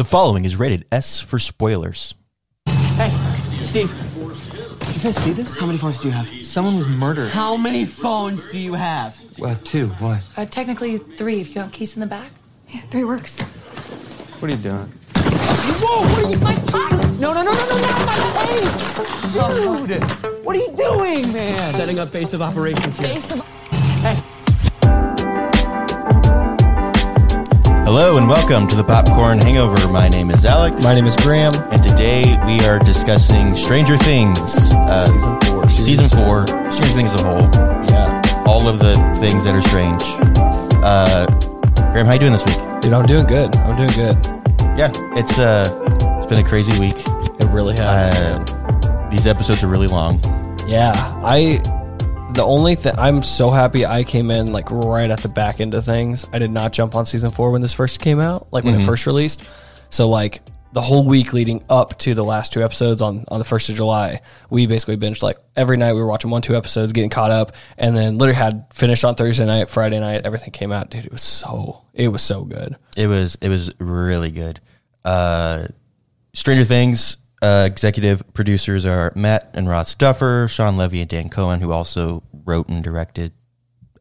The following is rated S for spoilers. Hey, Steve. Did you guys see this? How many phones do you have? Someone was murdered. How many phones do you have? Uh, two. Why? Uh, technically three if you got keys in the back. Yeah, three works. What are you doing? Whoa! What are you? My pipe! No, no, no, no, no, not my tape! Dude! What are you doing, man? Setting up base of operations here. Base of- Hello and welcome to the Popcorn Hangover. My name is Alex. My name is Graham. and today we are discussing Stranger Things. Uh, Season four. Season four, Stranger Things as a whole. Yeah. All of the things that are strange. Uh, Graham, how you doing this week? Dude, I'm doing good. I'm doing good. Yeah, it's uh, it's been a crazy week. It really has. Uh, these episodes are really long. yeah. I the only thing I'm so happy I came in like right at the back end of things. I did not jump on season four when this first came out, like when it first released. So like the whole week leading up to the last two episodes on on the first of July, we basically binged like every night we were watching one two episodes, getting caught up, and then literally had finished on Thursday night, Friday night, everything came out. Dude, it was so it was so good. It was it was really good. Uh, Stranger Things uh, executive producers are Matt and Ross Duffer, Shawn Levy, and Dan Cohen, who also wrote and directed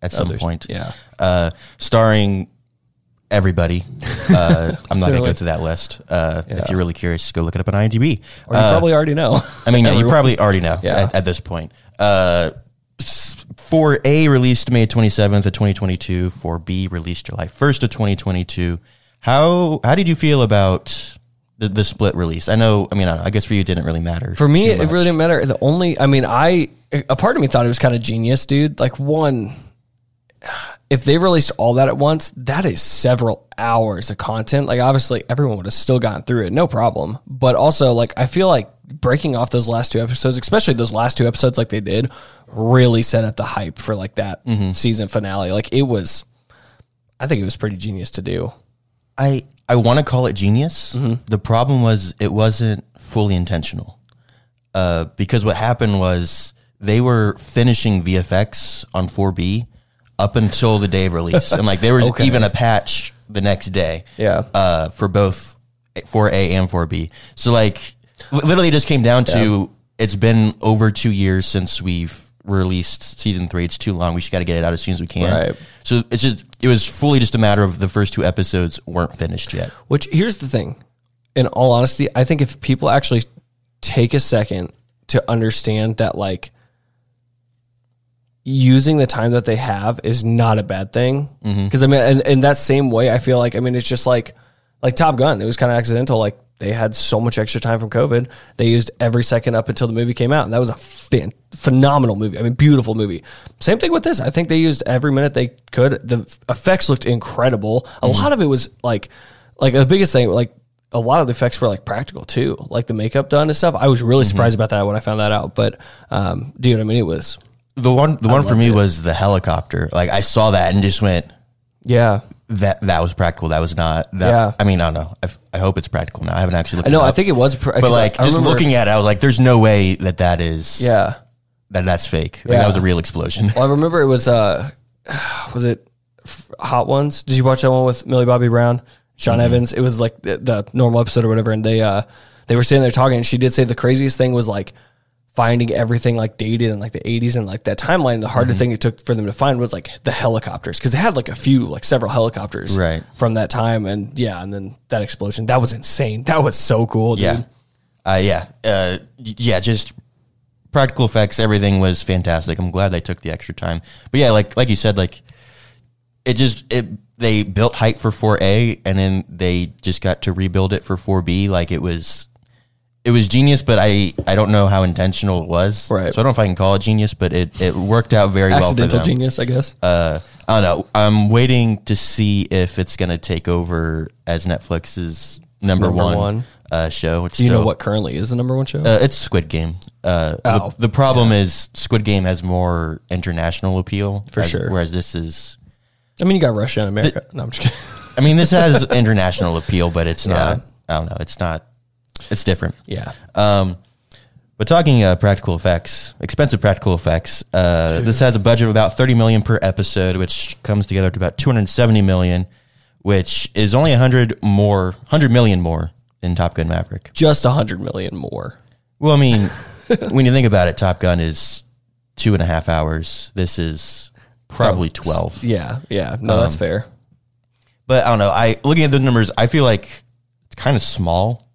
at some Others, point. yeah. uh, starring everybody. Uh, I'm not going to go through that list. Uh, If you're really curious, go look it up on IMDb. Or you Uh, probably already know. I mean, yeah, you probably already know Yeah. at, at this point. Uh, 4A released May 27th of 2022. 4B released July 1st of 2022. How how did you feel about the, the split release? I know. I mean, I, I guess for you, it didn't really matter. For me, it really didn't matter. The only, I mean, I, a part of me thought it was kind of genius, dude. Like, one, if they released all that at once, that is several hours of content. Like, obviously, everyone would have still gotten through it, no problem. But also, like, I feel like breaking off those last two episodes, especially those last two episodes, like they did, really set up the hype for like that mm-hmm. season finale. Like, it was, I think it was pretty genius to do. I I want to call it genius. The problem was it wasn't fully intentional. Uh, because what happened was they were finishing VFX on 4B up until the day of release, and like there was Okay. even a patch the next day. Yeah. Uh, for both 4A and 4B. So like literally, it just came down to it's been over two years since we've released season three. It's too long. We just got to get it out as soon as we can. Right. So it's just it was fully just a matter of the first two episodes weren't finished yet. Which here's the thing. In all honesty, I think if people actually take a second to understand that like using the time that they have is not a bad thing. Mm-hmm. Because I mean, in, in that same way, I feel like I mean it's just like like Top Gun. It was kind of accidental. Like they had so much extra time from COVID, they used every second up until the movie came out, and that was a phenomenal movie. I mean, beautiful movie. Same thing with this. I think they used every minute they could. The effects looked incredible. A lot of it was like like the biggest thing like a lot of the effects were like practical too like the makeup done and stuff i was really surprised about that when i found that out but um dude i mean it was The one the one for me it. was the helicopter. Like I saw that and just went yeah that that was practical. That was not. That, Yeah. I mean, I don't know. I, I hope it's practical now. I haven't actually looked. i know it i think it was pr- But like I just looking at it, I was like, "There's no way that that is yeah that that's fake. Like, Yeah. That was a real explosion." well i remember it was uh was it hot ones did you watch that one with millie bobby brown sean Mm-hmm. evans it was like the, the normal episode or whatever and they uh they were sitting there talking and she did say the craziest thing was like finding everything like dated in like the 80s and like that timeline the hardest Mm-hmm. thing it took for them to find was like the helicopters because they had like a few like several helicopters Right. from that time and yeah and then that explosion that was insane that was so cool dude. Yeah. Uh, yeah. Uh, yeah. Just practical effects. Everything was fantastic. I'm glad they took the extra time. But yeah, like like you said, like it just it they built hype for 4A and then they just got to rebuild it for 4B. Like it was it was genius, but I I don't know how intentional it was. Right. So I don't know if I can call it genius, but it it worked out very well for accidental them. genius i guess Uh, I don't know. I'm waiting to see if it's going to take over as Netflix's number, Number one, one. Uh, show. It's do you know still- what currently is the number one show uh, it's Squid Game. Uh, Oh, the, the problem is Squid Game has more international appeal For as- sure. Whereas this is, i mean you got russia and america no i'm just kidding I mean, this has international appeal, but it's not. I don't know. It's not. It's different. yeah Um, but talking uh, practical effects, expensive practical effects. Uh, this has a budget of about thirty million per episode, which comes together to about two hundred seventy million. which is only 100 more, 100 million more than Top Gun Maverick. Just a hundred million more. Well, I mean, when you think about it, Top Gun is two and a half hours. This is probably 12. Yeah, yeah. No, that's Um, fair. But I don't know. I looking at the numbers, I feel like it's kind of small,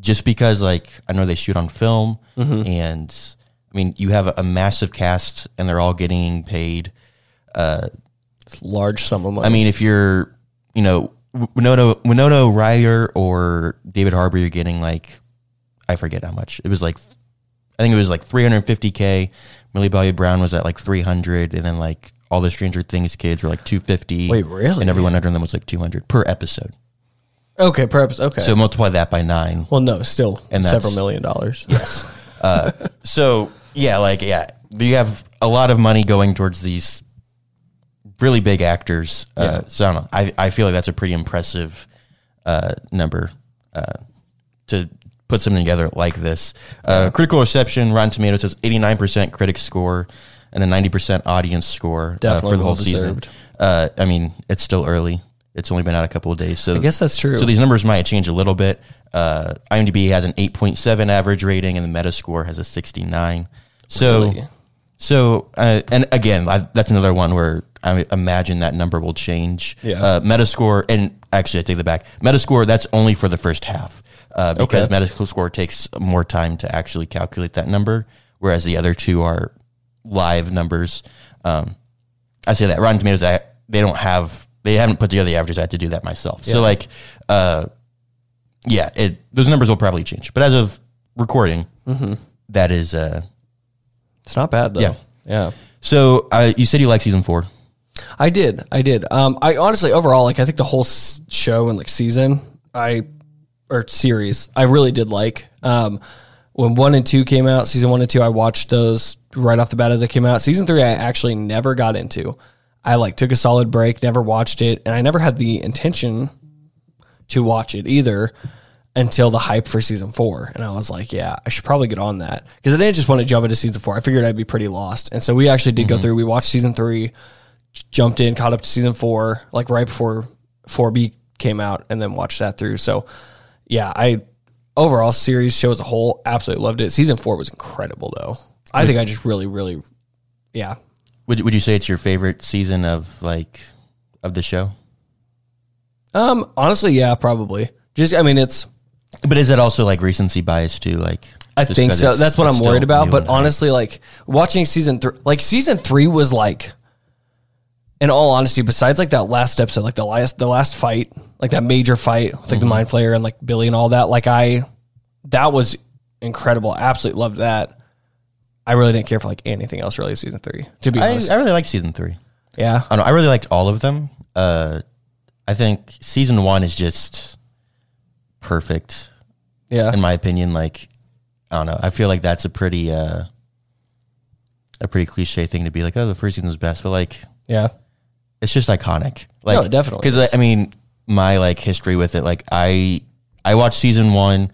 just because like I know they shoot on film, Mm-hmm. and I mean you have a, a massive cast, and they're all getting paid. It's a large sum of money. I mean, if you're, you know, Winona Winona Ryder or David Harbour, you're getting like, I forget how much. It was like, I think it was like 350k. Millie Bobby Brown was at like 300, and then like all the Stranger Things kids were like 250. Wait, really? And everyone under them was like 200 per episode. Okay, perhaps. Okay. So multiply that by nine. well, no, still And that's- several million dollars. Yes. uh, so yeah, like yeah, you have a lot of money going towards these really big actors. Uh, So I don't know. I, I feel like that's a pretty impressive uh, number uh, to put something together like this. Uh, critical reception, Rotten Tomatoes says eighty nine percent critic score and a ninety percent audience score uh, Definitely for the whole season. Uh, I mean, it's still early. It's only been out a couple of days, so I guess that's true. So these numbers might change a little bit. Uh, IMDb has an 8.7 average rating, and the Metascore has a 69. So, Really? so, uh, and again, I, that's another one where I imagine that number will change. Yeah. Uh, Metascore, and actually, I take that back. Metascore, that's only for the first half uh, because Okay. Metascore takes more time to actually calculate that number, whereas the other two are live numbers. Um, I say that Rotten Tomatoes, I, they don't have, they haven't put together the averages. I had to do that myself. So like, uh, yeah, it, those numbers will probably change. But as of recording, that is, uh, It's not bad though. Yeah. Yeah. so uh, you said you like season four. I did. I did. Um, I honestly, overall, like, I think the whole s- show and like season, I or series, I really did like. Um, when one and two came out, season one and two, I watched those right off the bat as they came out. Season three, I actually never got into. I like took a solid break, never watched it, and I never had the intention to watch it either until the hype for season four. And I was like, yeah, I should probably get on that because I didn't just want to jump into season four. I figured I'd be pretty lost. And so we actually did go mm-hmm. through, we watched season three, jumped in, caught up to season four, like right before 4B came out, and then watched that through. So yeah, I overall series show as a whole, absolutely loved it. Season four was incredible though. I think I just really, really, yeah. Would, would you say it's your favorite season of like, of the show? Um, honestly, yeah, probably. Just, I mean, it's, But is it also like recency bias too? Like, I think so. That's what I'm worried about. But honestly, like watching season three, like season three was like, in all honesty, besides like that last episode, like the last the last fight, like that major fight with Mm-hmm. like the mind flayer and like Billy and all that, like I, that was incredible. Absolutely loved that. I really didn't care for like anything else really season three. To be I, honest, I really like season three. yeah, I don't know. I really liked all of them. Uh, I think season one is just perfect yeah, in my opinion. Like, I don't know. I feel like that's a pretty, uh, a pretty cliche thing to be like, oh, the first season was best, but like, yeah, it's just iconic. Like, No, it definitely Because is. I mean, my like history with it, like I, I watched season one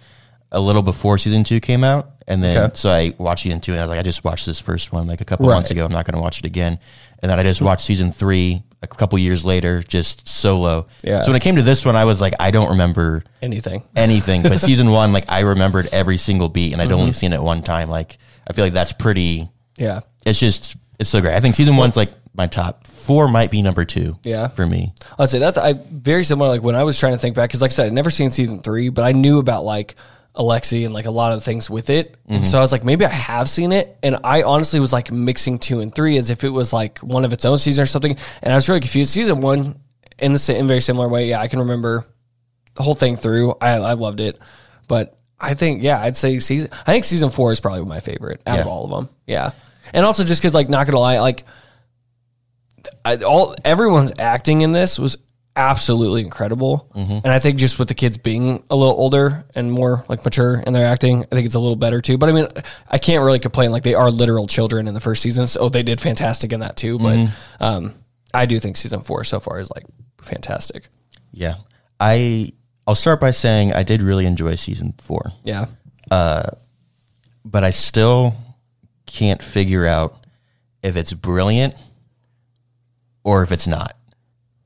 a little before season two came out, and then Okay. so I watched season two, and I was like, I just watched this first one like a couple Right. months ago. I'm not going to watch it again, and then I just watched season three a couple years later, just solo. Yeah. So when it came to this one, I was like, I don't remember anything. anything, but season one, like I remembered every single beat, and I'd Mm-hmm. only seen it one time. Like I feel like that's pretty. Yeah, It's just it's so great. I think season one's like my top four, might be number two. Yeah. for me. I'd say that's I very similar. Like when I was trying to think back, because like I said, I'd never seen season three, but I knew about like Alexei and like a lot of the things with it. And mm-hmm. so I was like, maybe I have seen it. And I honestly was like mixing two and three as if it was like one of its own season or something. And I was really confused. Season one, in the sa- in very similar way, yeah, I can remember the whole thing through. I I loved it, but I think yeah, I'd say season. I think season four is probably my favorite out of Yeah. all of them. Yeah, and also just because like not gonna lie, like I, all everyone's acting in this was absolutely incredible, and I think just with the kids being a little older and more like mature in their acting, I think it's a little better too. But I mean, I can't really complain. Like they are literal children in the first season, so they did fantastic in that too. But um, I do think season four so far is like fantastic. Yeah, I I'll start by saying I did really enjoy season four, Yeah, but I still can't figure out if it's brilliant or if it's not.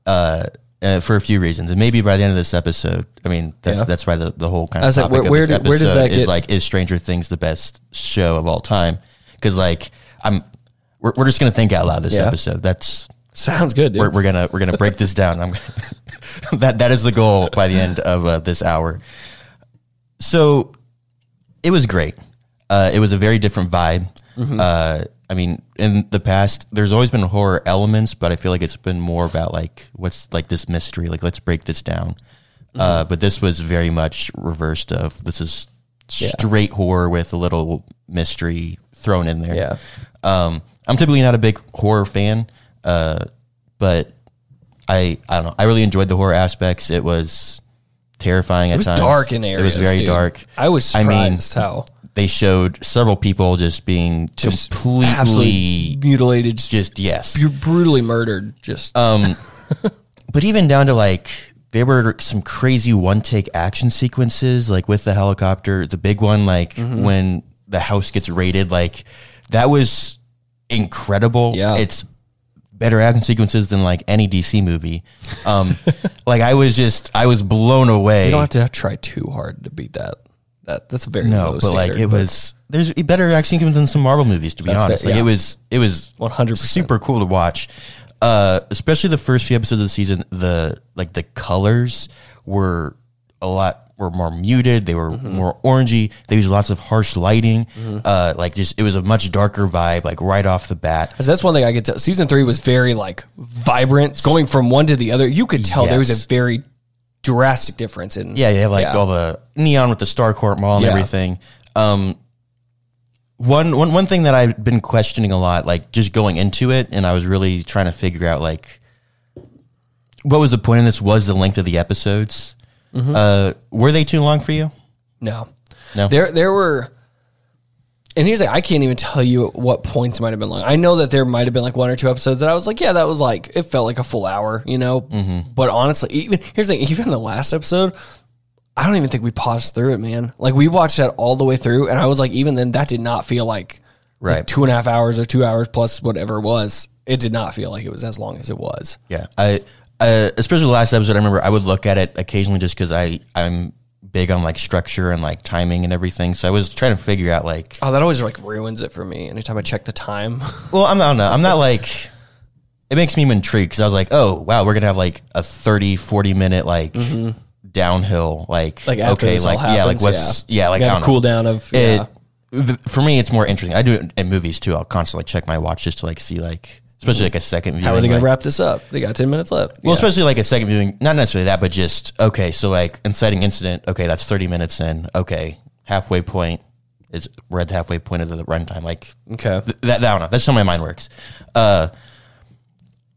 Uh, uh, for a few reasons, and maybe by the end of this episode, I mean that's Yeah. that's why the, the whole kind of was like, topic where- where of this do- episode is get- like, is Stranger Things the best show of all time? Because like I'm, we're, we're just gonna think out loud this Yeah. episode. That's Sounds good, dude. we're, we're gonna we're gonna break this down. I'm that that is the goal by the end of uh, this hour. So it was great. Uh, it was a very different vibe. Mm-hmm. Uh, I mean, in the past, there's always been horror elements, but I feel like it's been more about like what's like this mystery. Like let's break this down. Uh, Mm-hmm. but this was very much reversed of this is straight horror with a little mystery thrown in there. Yeah. Um, I'm typically not a big horror fan, uh, but I I don't know. I really enjoyed the horror aspects. It was terrifying it at was times. dark in areas. It was very dude. dark. I was I mean, surprised how they showed several people just being just completely mutilated, just just yes. br- brutally murdered. Just Um, but even down to like there were some crazy one take action sequences like with the helicopter the big one like Mm-hmm. when the house gets raided like that was incredible Yeah. it's better action sequences than like any dc movie um like i was just i was blown away you don't have to try too hard to beat that. That that's a very no but like standard, it was there's better action sequences than some marvel movies to be That's honest fair, like yeah. it was it was 100%. super cool to watch uh especially the first few episodes of the season the like the colors were a lot were more muted they were Mm-hmm. more orangey they used lots of harsh lighting uh like just it was a much darker vibe like right off the bat Because that's one thing I could tell. Season three was very like vibrant, going from one to the other. You could tell there was Yes. a very drastic difference in. Yeah, you have like Yeah. all the neon with the Starcourt Mall and Yeah. everything. Um, one, one, one thing that I've been questioning a lot, like just going into it, and I was really trying to figure out like what was the point of this? Was the length of the episodes? Mm-hmm. Uh, were they too long for you? No, No? There, there were. And he's like, I can't even tell you what points might have been long. I know that there might have been like one or two episodes that I was like, yeah, that was like, it felt like a full hour, you know? Mm-hmm. But honestly, even, here's the thing, even the last episode, I don't even think we paused through it, man. Like, we watched that all the way through, and I was like, even then, that did not feel like, like Right. two and a half hours or two hours plus whatever it was. It did not feel like it was as long as it was. Yeah, I uh, especially the last episode. I remember I would look at it occasionally just because I I'm big on like structure and like timing and everything. So I was trying to figure out like Oh, that always like ruins it for me. Anytime I check the time, Well, I'm not, I'm not like, it makes me intrigued because I was like, oh, wow, we're to have like a 30, 40 minute, like, downhill, like, Mm-hmm. like after okay, this like, all happens, yeah, like, what's, yeah, like, I don't a cool know. down of It, yeah. th- for me, it's more interesting. I do it in movies too. I'll constantly check my watch just to like see, like, especially like a second viewing. How are they going like- to wrap this up? They got ten minutes left. Well, Yeah. especially like a second viewing, not necessarily that, but just, okay, so like, inciting incident, okay, that's 30 minutes in, okay, halfway point is, we're at the halfway point of the runtime. Like, okay. Th- that, that I don't know. That's how my mind works. Uh,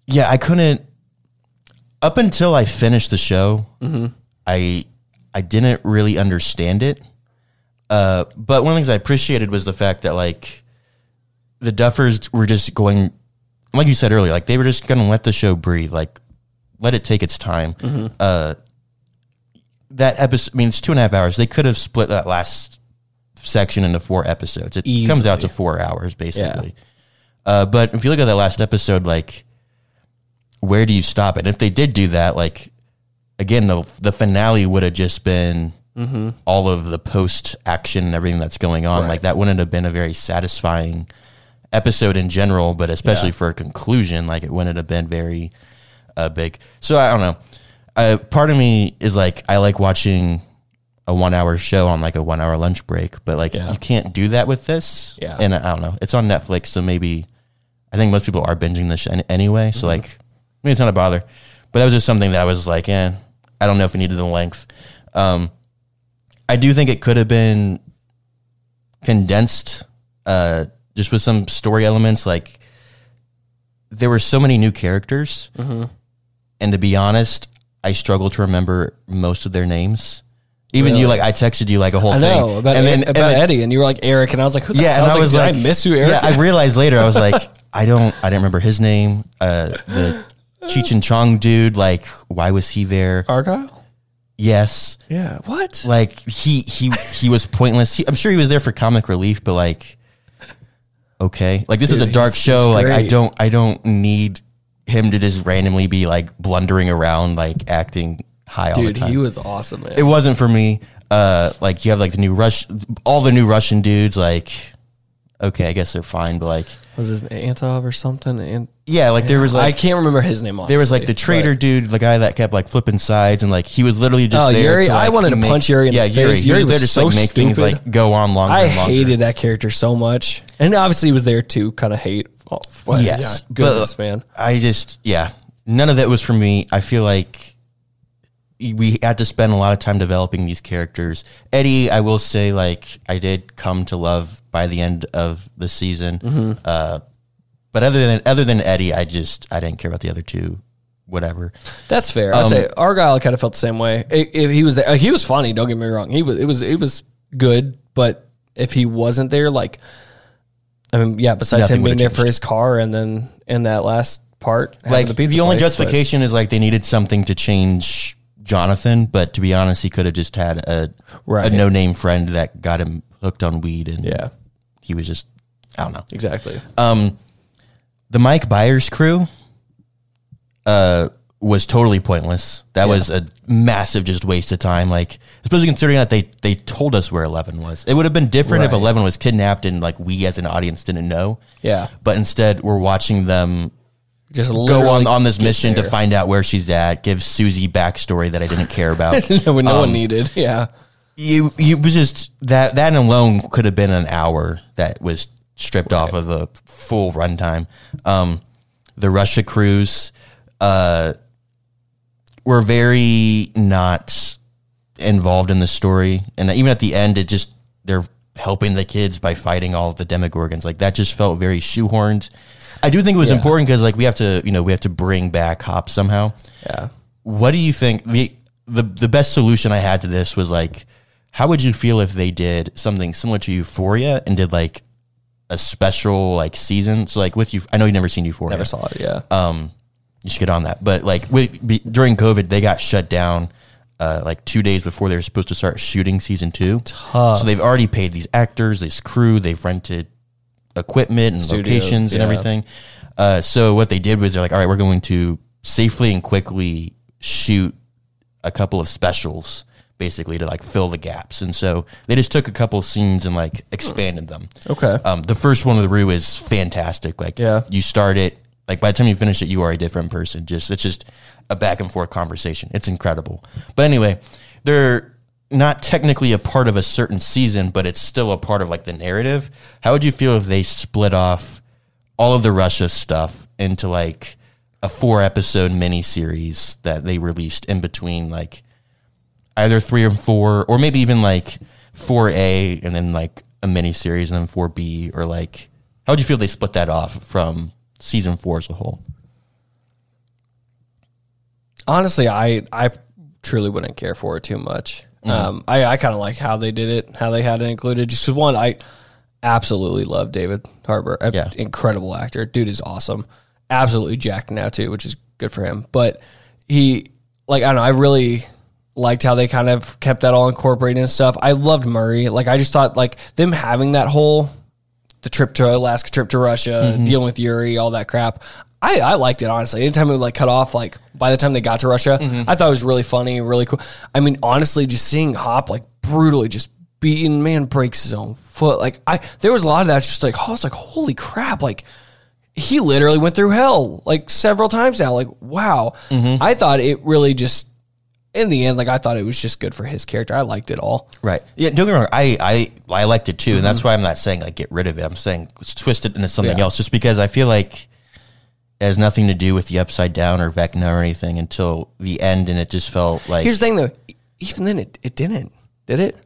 yeah, I couldn't. Up until I finished the show, I I didn't really understand it. Uh, but one of the things I appreciated was the fact that like the Duffers were just going, like you said earlier, like they were just going to let the show breathe, like let it take its time. Uh, that episode, I mean, it's two and a half hours. They could have split that last section into four episodes. It comes out to four hours basically. Uh, but if you look at that last episode, like, where do you stop it? And if they did do that, like, again, the the finale would have just been all of the post action and everything that's going on. Right. Like, that wouldn't have been a very satisfying episode in general, but especially Yeah. for a conclusion, like, it wouldn't have been very uh, big. So I don't know. Uh, part of me is like, I like watching a one hour show on like a one hour lunch break, but like, Yeah. you can't do that with this. Yeah. And I don't know. It's on Netflix, so maybe I think most people are binging this anyway. So like, maybe it's not a bother. But that was just something that I was like, eh, I don't know if it needed the length. Um, I do think it could have been condensed, uh, just with some story elements. Like there were so many new characters, and to be honest, I struggle to remember most of their names. Even you, like I texted you like a whole I thing, about, and then, Ed- and about then- Eddie, and you were like Eric, and I was like, who the yeah, and I was, did like, I miss who Eric? Yeah, I realized later. I was like, I don't, I didn't remember his name. Uh, the Cheech and Chong dude, like, why was he there? Argyle. Yes, Yeah. What? like he he he was pointless. He, I'm sure he was there for comic relief, but like, okay, like this is a dark he's- show. he's Like I great. don't I don't need him to just randomly be like blundering around, like acting high all the Dude, time. he was awesome, man. it wasn't for me. Uh, like you have like the new Rush, all the new Russian dudes. Like, okay, I guess they're fine, but like, was his name Antov or something? And yeah, like there was like I can't remember his name. Honestly, there was like the traitor but- dude, the guy that kept like flipping sides, and like he was literally just Oh, there. Yuri? to, like, I wanted to make- punch Yuri in yeah, the Yuri. face. He was Yuri there was just so like make things stupid. like go on longer. I and longer. hated that character so much, and obviously he was there to kind of hate. Oh, well, Yes, yeah, goodness, but man. I just yeah, none of that was for me. I feel like we had to spend a lot of time developing these characters. Eddie, I will say, like I did come to love by the end of the season. Mm-hmm. Uh, but other than other than Eddie, I just I didn't care about the other two. Whatever. That's fair. I Um, say Argyle kind of felt the same way. If if he was there, uh, he was funny. Don't get me wrong. He was. It was. It was good. But if he wasn't there, like, I mean, yeah. Besides him being there for his car, and then in that last part, like the, pizza only place, but- justification is like they needed something to change Jonathan, but to be honest, he could have just had a Right. a no name friend that got him hooked on weed, and Yeah, he was just I don't know. exactly. Um, the Mike Byers crew, uh, was totally pointless. That was a massive just waste of time. Like, especially considering that they they told us where Eleven was. It would have been different if Eleven was kidnapped and like we as an audience didn't know. Yeah. But instead, we're watching them Just go on on this mission to find out where she's at. Give Suzie backstory that I didn't care about. when no Um, one needed. Yeah, you you was just that that alone could have been an hour that was stripped off of the full runtime. Um, the Russia cruise uh, were very not involved in the story, and even at the end, it just they're helping the kids by fighting all the Demogorgons. Like that just felt very shoehorned. I do think it was Yeah. important because like we have to you know we have to bring back Hop somehow yeah. what do you think the the the best solution I had to this was like how would you feel if they did something similar to Euphoria and did like a special like season. So like with you I know you've never seen Euphoria. Never saw it. Yeah, um you should get on that. But like with, be, during COVID they got shut down uh, like two days before they were supposed to start shooting season two. So they've already paid these actors this crew they've rented equipment and Studios, locations and yeah. everything. Uh, so what they did was they're like all right we're going to safely and quickly shoot a couple of specials basically to like fill the gaps. And so they just took a couple scenes and like expanded them. Okay. um, the first one of the Rue is fantastic. Like Yeah. you start it like by the time you finish it you are a different person. Just it's just a back and forth conversation. It's incredible. But anyway they're not technically a part of a certain season but it's still a part of like the narrative. How would you feel if they split off all of the russia stuff into like a four episode mini series that they released in between like either three or four or maybe even like 4a and then like a mini series and then 4b or like how would you feel if they split that off from season four as a whole honestly, I I truly wouldn't care for it too much. Um, I I kind of like how they did it, how they had it included. Just 'cause one, I absolutely love David Harbour. A- Yeah. incredible actor. Dude is awesome. Absolutely jacked now too, which is good for him. But he, like, I don't know. I really liked how they kind of kept that all incorporated and stuff. I loved Murray. Like, I just thought like them having that whole the trip to Alaska, trip to Russia, mm-hmm. dealing with Yuri, all that crap. I, I liked it honestly. Anytime it would like cut off, like by the time they got to Russia, mm-hmm. I thought it was really funny, really cool. I mean, honestly, just seeing Hop like brutally just beaten, man breaks his own foot. Like I, there was a lot of that. Just like, oh, it's like holy crap, like he literally went through hell like several times now. Like wow, mm-hmm. I thought it really just in the end, like I thought it was just good for his character. I liked it all. Right. Yeah. Don't get me wrong. I I, I liked it too, and Mm-hmm. that's why I'm not saying like get rid of it. I'm saying twist it into something Yeah. else, just because I feel like it has nothing to do with the upside down or Vecna or anything until the end, and it just felt like. Here's the thing though, even then it, it didn't, did it?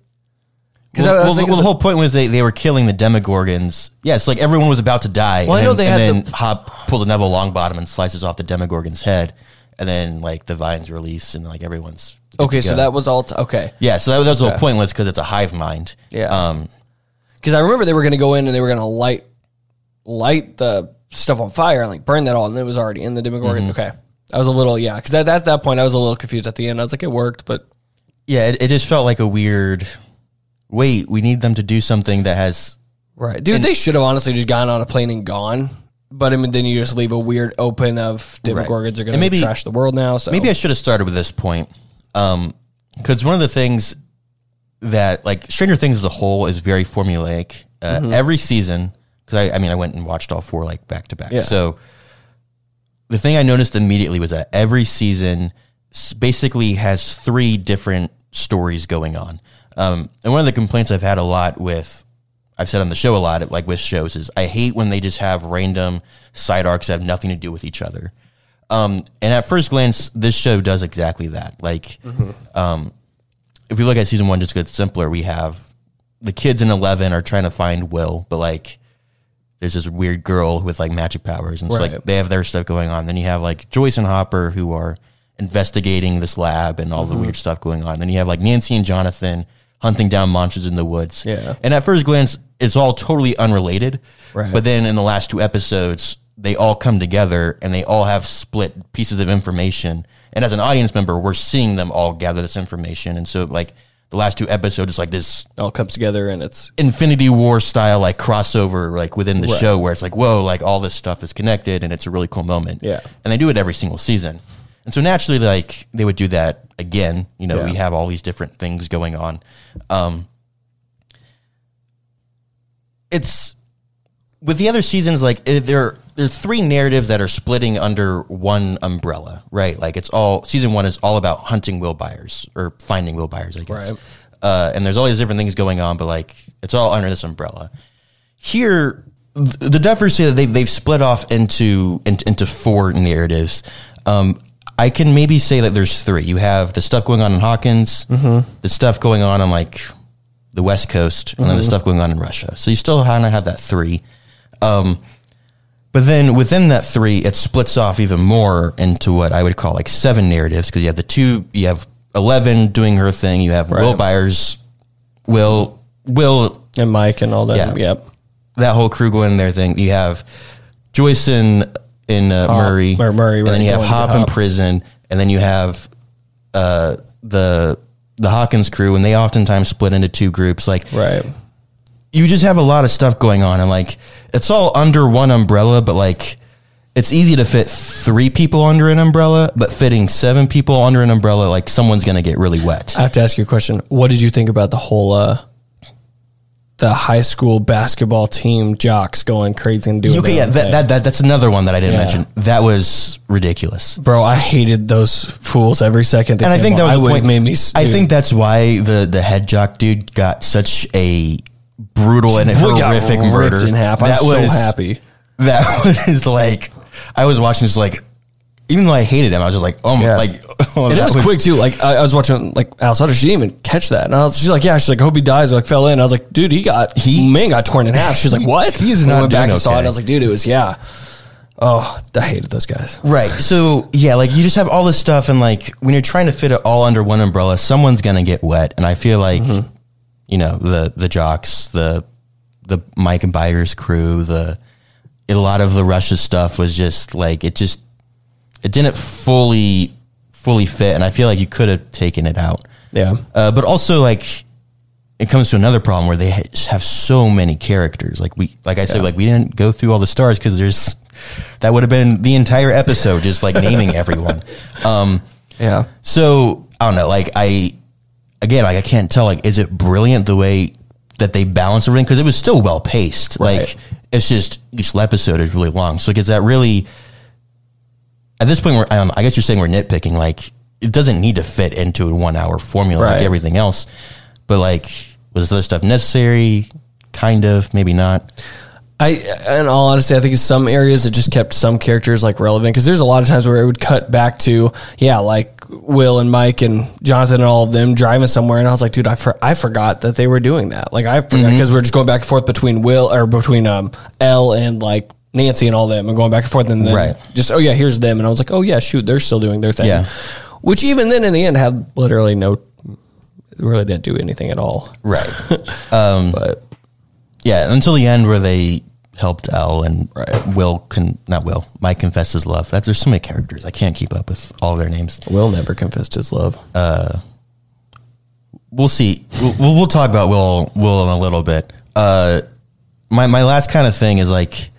Because well, well, the- well, the whole point was they, they were killing the Demogorgons. Yes, like everyone was about to die. Well, I and know then, they had and then the- Hop pulls a Neville Longbottom and slices off the Demogorgon's head, and then like the vines release, and like everyone's Okay, so that was all. T- okay, yeah. So that, was- that was the Okay. whole pointless because it's a hive mind. Yeah. Um. because I remember they were going to go in and they were going to light light the stuff on fire and like burn that all, and it was already in the Demogorgon. Mm-hmm. Okay, I was a little yeah, because at, at that point I was a little confused at the end. I was like, it worked, but Yeah. It, it just felt like a weird. Wait, we need them to do something that has right, dude, they should have honestly just gotten on a plane and gone but I mean, then you just leave a weird open of. Demogorgons are going And maybe- to trash the world now. So Maybe I should have started with this point. Um, because one of the things that like Stranger Things as a whole is very formulaic. Uh, Mm-hmm. Every season, because I, I mean, I went and watched all four like back to back. Yeah. So the thing I noticed immediately was that every season s- basically has three different stories going on. Um, and one of the complaints I've had a lot with, I've said on the show a lot, like with shows, is I hate when they just have random side arcs that have nothing to do with each other. Um, and at first glance, this show does exactly that. Like, um, if we look at season one, just get simpler, we have the kids in Eleven are trying to find Will, but like, there's this weird girl with like magic powers, and it's like they have their stuff going on. Then you have like Joyce and Hopper who are investigating this lab and all the Mm-hmm. weird stuff going on. Then you have like Nancy and Jonathan hunting down monsters in the woods. Yeah. And at first glance, it's all totally unrelated. Right. But then in the last two episodes, they all come together and they all have split pieces of information. And as an audience member, we're seeing them all gather this information. And so like the last two episodes is like this all comes together and it's Infinity War style like crossover like within the Right. show where it's like whoa like all this stuff is connected and it's a really cool moment. Yeah. And they do it every single season. And so naturally like they would do that again. You know, Yeah. we have all these different things going on. Um it's with the other seasons like eh, there there are three narratives that are splitting under one umbrella, right? Like it's all season 1 is all about hunting will Byers or finding will Byers, I guess Right. uh, and there's all these different things going on, but like it's all under this umbrella. Here, the Duffers say that they they've split off into into, into four narratives. Um, I can maybe say that there's three. You have the stuff going on in Hawkins, the stuff going on on like the West Coast, and then the stuff going on in Russia. So you still kind of have that three. Um, but then within that three, it splits off even more into what I would call like seven narratives because you have the two, you have Eleven doing her thing, you have Will Right. Byers, Will, Will, and Mike and all that. Yeah. Yep. that whole crew going their thing. You have Joyce in in uh, Murray, Murray, and then you have going to Hop in Hop. prison, and then you have uh, the the Hawkins crew, and they oftentimes split into two groups. Like Right. you just have a lot of stuff going on and like it's all under one umbrella but like it's easy to fit three people under an umbrella but fitting seven people under an umbrella like someone's gonna get really wet I have to ask you a question. What did you think about the whole uh the high school basketball team jocks going crazy and doing okay yeah that, that, that that's another one that i didn't Yeah. mention that was ridiculous Bro, I hated those fools every second. and i think that was I the point made me. s- i dude. think that's why the the head jock dude got such a brutal and horrific murder in half. I'm so happy. that was like I was watching this like even though I hated him, I was just like, oh my Yeah. like oh, and it that was, quick too. Like I, I was watching like Alice Sutter. She didn't even catch that. And I was, she's like, yeah. She's like, I hope he dies. I like fell in. I was like, dude, he got He- man got torn in half. She's like, what? He is And not went back doing and saw it. okay. I was like, dude, it was yeah. Oh, I hated those guys. Right. So yeah, like you just have all this stuff, and like when you're trying to fit it all under one umbrella, someone's gonna get wet. And I feel like, Mm-hmm. you know, the the jocks, the the Mike and Byers crew, the a lot of the Russia stuff was just like it just it didn't fully fully fit, and I feel like you could have taken it out. Yeah. Uh, but also like it comes to another problem where they ha- have so many characters. Like we, like I said, like we didn't go through all the stars because there's that would have been the entire episode just like naming everyone. Um, Yeah. so I don't know. Like I, again, like I can't tell. Like, is it brilliant the way that they balance everything? Because it was still well paced. Right. Like it's just each episode is really long. So is that really? At this point, we're, I, don't I guess you're saying we're nitpicking. Like it doesn't need to fit into a one hour formula like everything else. But like, was this other stuff necessary? Kind of, maybe not. I, in all honesty, I think in some areas it just kept some characters like relevant because there's a lot of times where it would cut back to yeah, like Will and Mike and Jonathan and all of them driving somewhere, and I was like, dude, I for, I forgot that they were doing that. Like I forgot because we're just going back and forth between Will or between um El and like Nancy and all them, and going back and forth, and then Right. just oh yeah, here's them, and I was like, oh yeah, shoot, they're still doing their thing. Yeah. Which even then in the end had literally no, really didn't do anything at all. Right. But Yeah, until the end where they helped El and Right. Will con not Will Mike confesses love. That there's so many characters I can't keep up with all their names. Will never confessed his love. We'll see. We'll, we'll, we'll talk about Will Will in a little bit. Uh, my my last kind of thing is like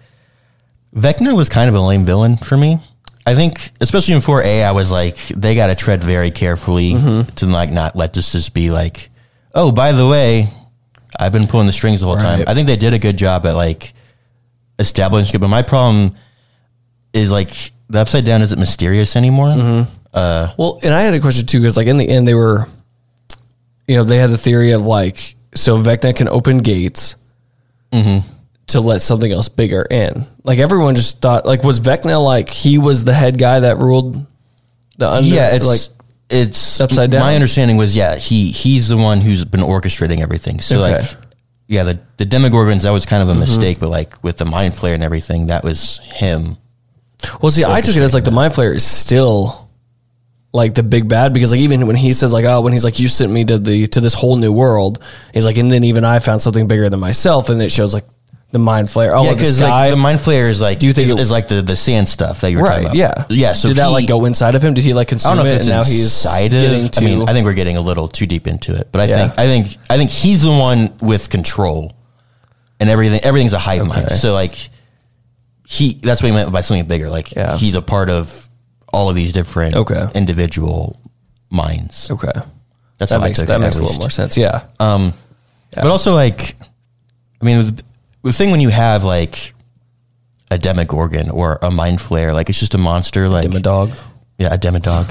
Vecna was kind of a lame villain for me. I think, especially in 4A, I was like, they got to tread very carefully Mm-hmm. to like not let this just be like, oh, by the way, I've been pulling the strings the whole time. I think they did a good job at like establishing it, but my problem is like the upside down isn't mysterious anymore. Mm-hmm. Well, and I had a question too, because like in the end, they were, you know, they had the theory of like, so Vecna can open gates Mm-hmm. To let something else bigger in. Like everyone just thought, like, was Vecna like he was the head guy that ruled the under? yeah, it's like it's upside down? My understanding was yeah, he he's the one who's been orchestrating everything. So Okay. Mm-hmm. like yeah, the the Demogorgons that was kind of a mistake, but like with the Mind Flayer and everything, that was him. Well, see, I took it as like the mind flayer is still like the big bad because like even when he says like oh when he's like you sent me to the to this whole new world he's like and then even I found something bigger than myself and it shows like the mind flayer oh yeah, because like the Mind Flayer is like Do you think is, it- is like the the sand stuff that you were talking about. yeah yeah. So did that like go inside of him did he like I consume don't know it if it's and now he's inside getting of. to I mean, I think we're getting a little too deep into it, but I Yeah. think I think I think he's the one with control, and everything. Everything's a hive mind. So like, he that's what he meant by something bigger. Like Yeah. he's a part of all of these different Okay. individual minds. okay That's that how makes I took that it, makes a little more sense yeah Um, but also like, I mean, with, the thing when you have like a demogorgon or a mind flayer, like it's just a monster. Like a dog yeah, a demodog,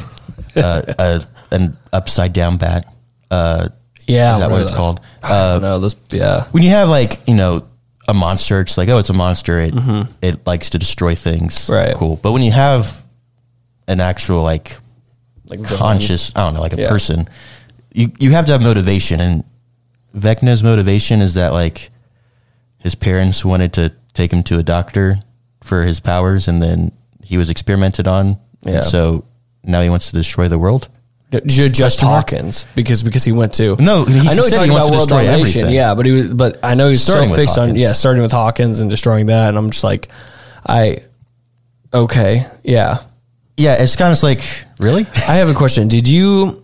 uh, a, an upside down bat. Uh, yeah is that what it's called? I Uh, don't know this yeah when you have like you know a monster, it's like oh, it's a monster. It it likes to destroy things. Mm-hmm. Right. Cool. But when you have an actual like like villain. conscious, I don't know, like a Yeah. person, you you have to have motivation. And Vecna's motivation is that like his parents wanted to take him to a doctor for his powers, and then he was experimented on. Yeah. And so now he wants to destroy the world. Ju- just Hawkins because because he went to No, he I know he said talked he about world domination everything. yeah but he was but I know he's Starting so with fixed on Hawkins. yeah starting with Hawkins and destroying that and I'm just like I okay yeah Yeah, it's kind of like really. I have a question did you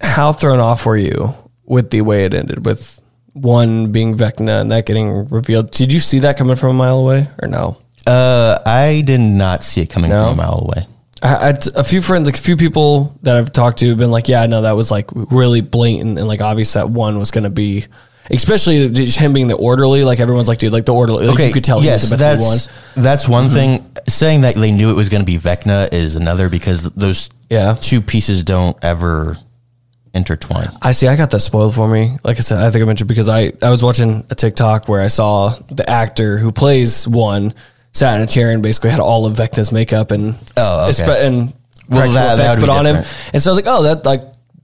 how thrown off were you with the way it ended with one being Vecna and that getting revealed did you see that coming from a mile away or no Uh, I did not see it coming No? from a mile away. I, I, a few friends, like a few people that I've talked to, have been like, "Yeah, no, that was like really blatant and like obvious that one was going to be, especially just him being the orderly. Like everyone's like, dude, like the orderly, like, you could tell yes, he was the best that's one. that's one Mm-hmm. thing. Saying that they knew it was going to be Vecna is another because those Yeah. two pieces don't ever intertwine. I see. I got that spoiled for me. Like I said, I think I mentioned because I I was watching a TikTok where I saw the actor who plays one sat in a chair and basically had all of Vecna's makeup and Oh, okay. and Well, practical that- effects put on him. And so I was like, oh, that like